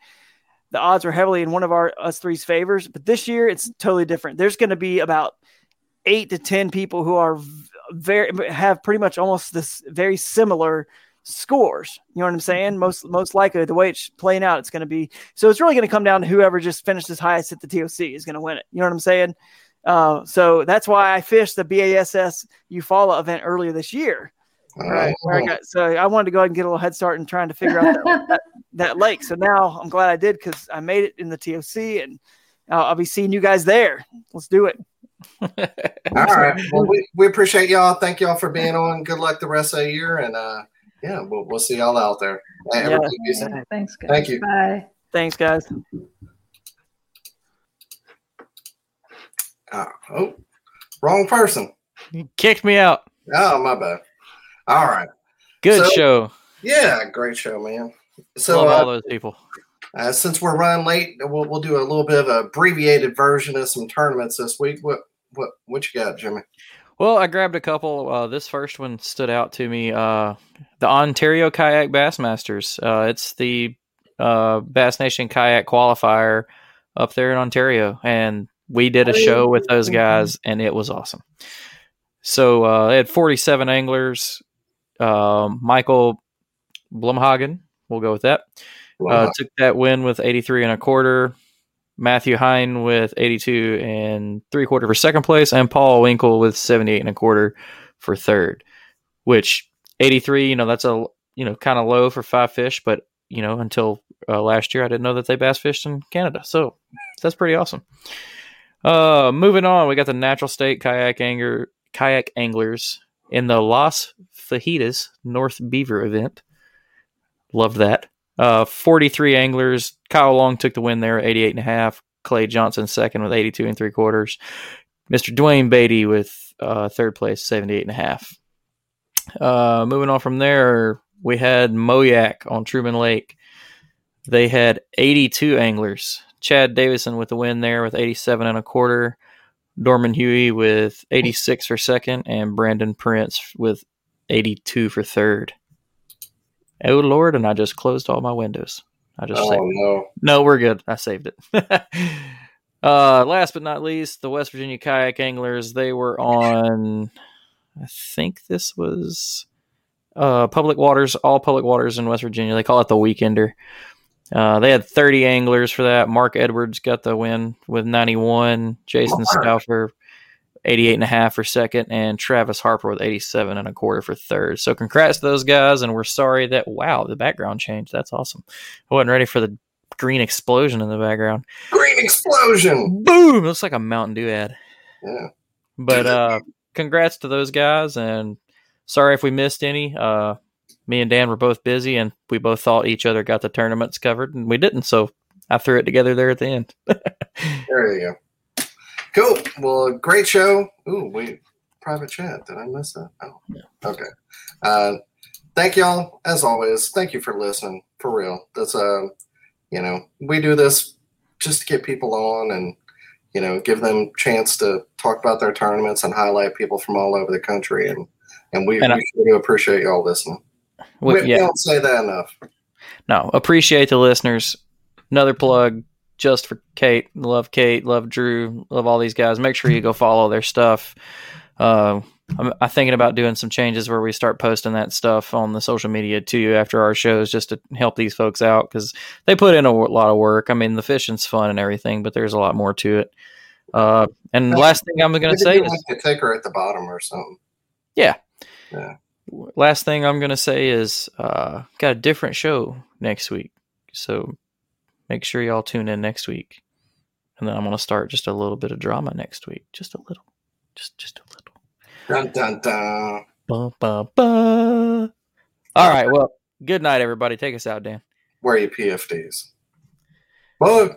the odds were heavily in one of our us three's favors. But this year, it's totally different. There's going to be about eight to ten people who are very have pretty much almost this very similar scores. You know what I'm saying? Most most likely the way it's playing out, it's going to be. So it's really going to come down to whoever just finishes highest at the TOC is going to win it. You know what I'm saying? Uh, so that's why I fished the BASS Eufaula event earlier this year. Right. Where I got, so I wanted to go ahead and get a little head start in trying to figure out that, [LAUGHS] that, that lake. So now I'm glad I did because I made it in the TOC and I'll, I'll be seeing you guys there. Let's do it. [LAUGHS] All right. Well, we, we appreciate y'all. Thank y'all for being on. Good luck the rest of the year, and uh, yeah, we'll, we'll see y'all out there. Hey, Yeah. everybody be safe. Thanks, guys. Thank you. Bye. Thanks, guys. Uh, oh, wrong person. You kicked me out. Oh, my bad. All right. Good So- show. Yeah, great show, man. So, Love uh, all those people. Uh, since we're running late, we'll, we'll do a little bit of a abbreviated version of some tournaments this week. What what what you got, Jimmy? Well, I grabbed a couple. Uh, this first one stood out to me. Uh, the Ontario Kayak Bassmasters. Uh, it's the uh, Bass Nation Kayak Qualifier up there in Ontario, and we did a show with those guys, and it was awesome. So uh, they had 47 anglers. Um, Michael Blumhagen, we'll go with that. Uh, took that win with 83 and a quarter. Matthew Hine with 82 and three quarter for second place, and Paul Winkle with 78 and a quarter for third. Which 83, you know, that's a you know kind of low for five fish, but you know until uh, last year I didn't know that they bass fished in Canada, so that's pretty awesome. Uh, moving on, we got the Natural State Kayak Angler Kayak Anglers in the Las Fajitas North Beaver event. Loved that. Uh, 43 anglers. Kyle Long took the win there, 88 and a half. Clay Johnson second with 82 and three quarters. Mr. Dwayne Beatty with uh, third place, 78 and a half. Uh, moving on from there, we had Moyak on Truman Lake. They had 82 anglers. Chad Davison with the win there with 87 and a quarter. Dorman Huey with 86 for second, and Brandon Prince with 82 for third. Oh Lord! And I just closed all my windows. I just Oh saved. no. No, we're good. I saved it. [LAUGHS] uh, last but not least, the West Virginia kayak anglers. They were on. I think this was uh, public waters, all public waters in West Virginia. They call it the Weekender. Uh, they had 30 anglers for that. Mark Edwards got the win with 91. Jason Mark. Stauffer, 88 and a half for second, and Travis Harper with 87 and a quarter for third. So congrats to those guys, and we're sorry that wow, the background changed. That's awesome. I wasn't ready for the green explosion in the background. Green explosion. Boom! Looks like a Mountain Dew ad. Yeah. But uh congrats to those guys and sorry if we missed any. Uh me and Dan were both busy and we both thought each other got the tournaments covered and we didn't, so I threw it together there at the end. [LAUGHS] There you go. Cool. Well, great show. Ooh, we private chat. Did I miss that? Oh, yeah. okay. Uh, thank y'all as always. Thank you for listening. For real. That's uh, you know, we do this just to get people on and you know give them chance to talk about their tournaments and highlight people from all over the country and and we, And I- we sure do appreciate y'all listening. We- we, yeah. don't say that enough. No, appreciate the listeners. Another plug just for Kate. Love Kate. Love Drew. Love all these guys. Make sure you go follow their stuff. Uh, I'm, I'm thinking about doing some changes where we start posting that stuff on the social media too after our shows just to help these folks out because they put in a w- lot of work. I mean, the fishing's fun and everything, but there's a lot more to it. Uh, and last thing I'm going to say is like the ticker at the bottom or something. yeah. Yeah. Last thing I'm gonna say is uh got a different show next week. So make sure y'all tune in next week. And then I'm gonna start just a little bit of drama next week. Just a little. Just just a little. Dun dun dun. Ba, ba, ba. All right, well, good night everybody. Take us out, Dan. Where are your PFDs? Bye.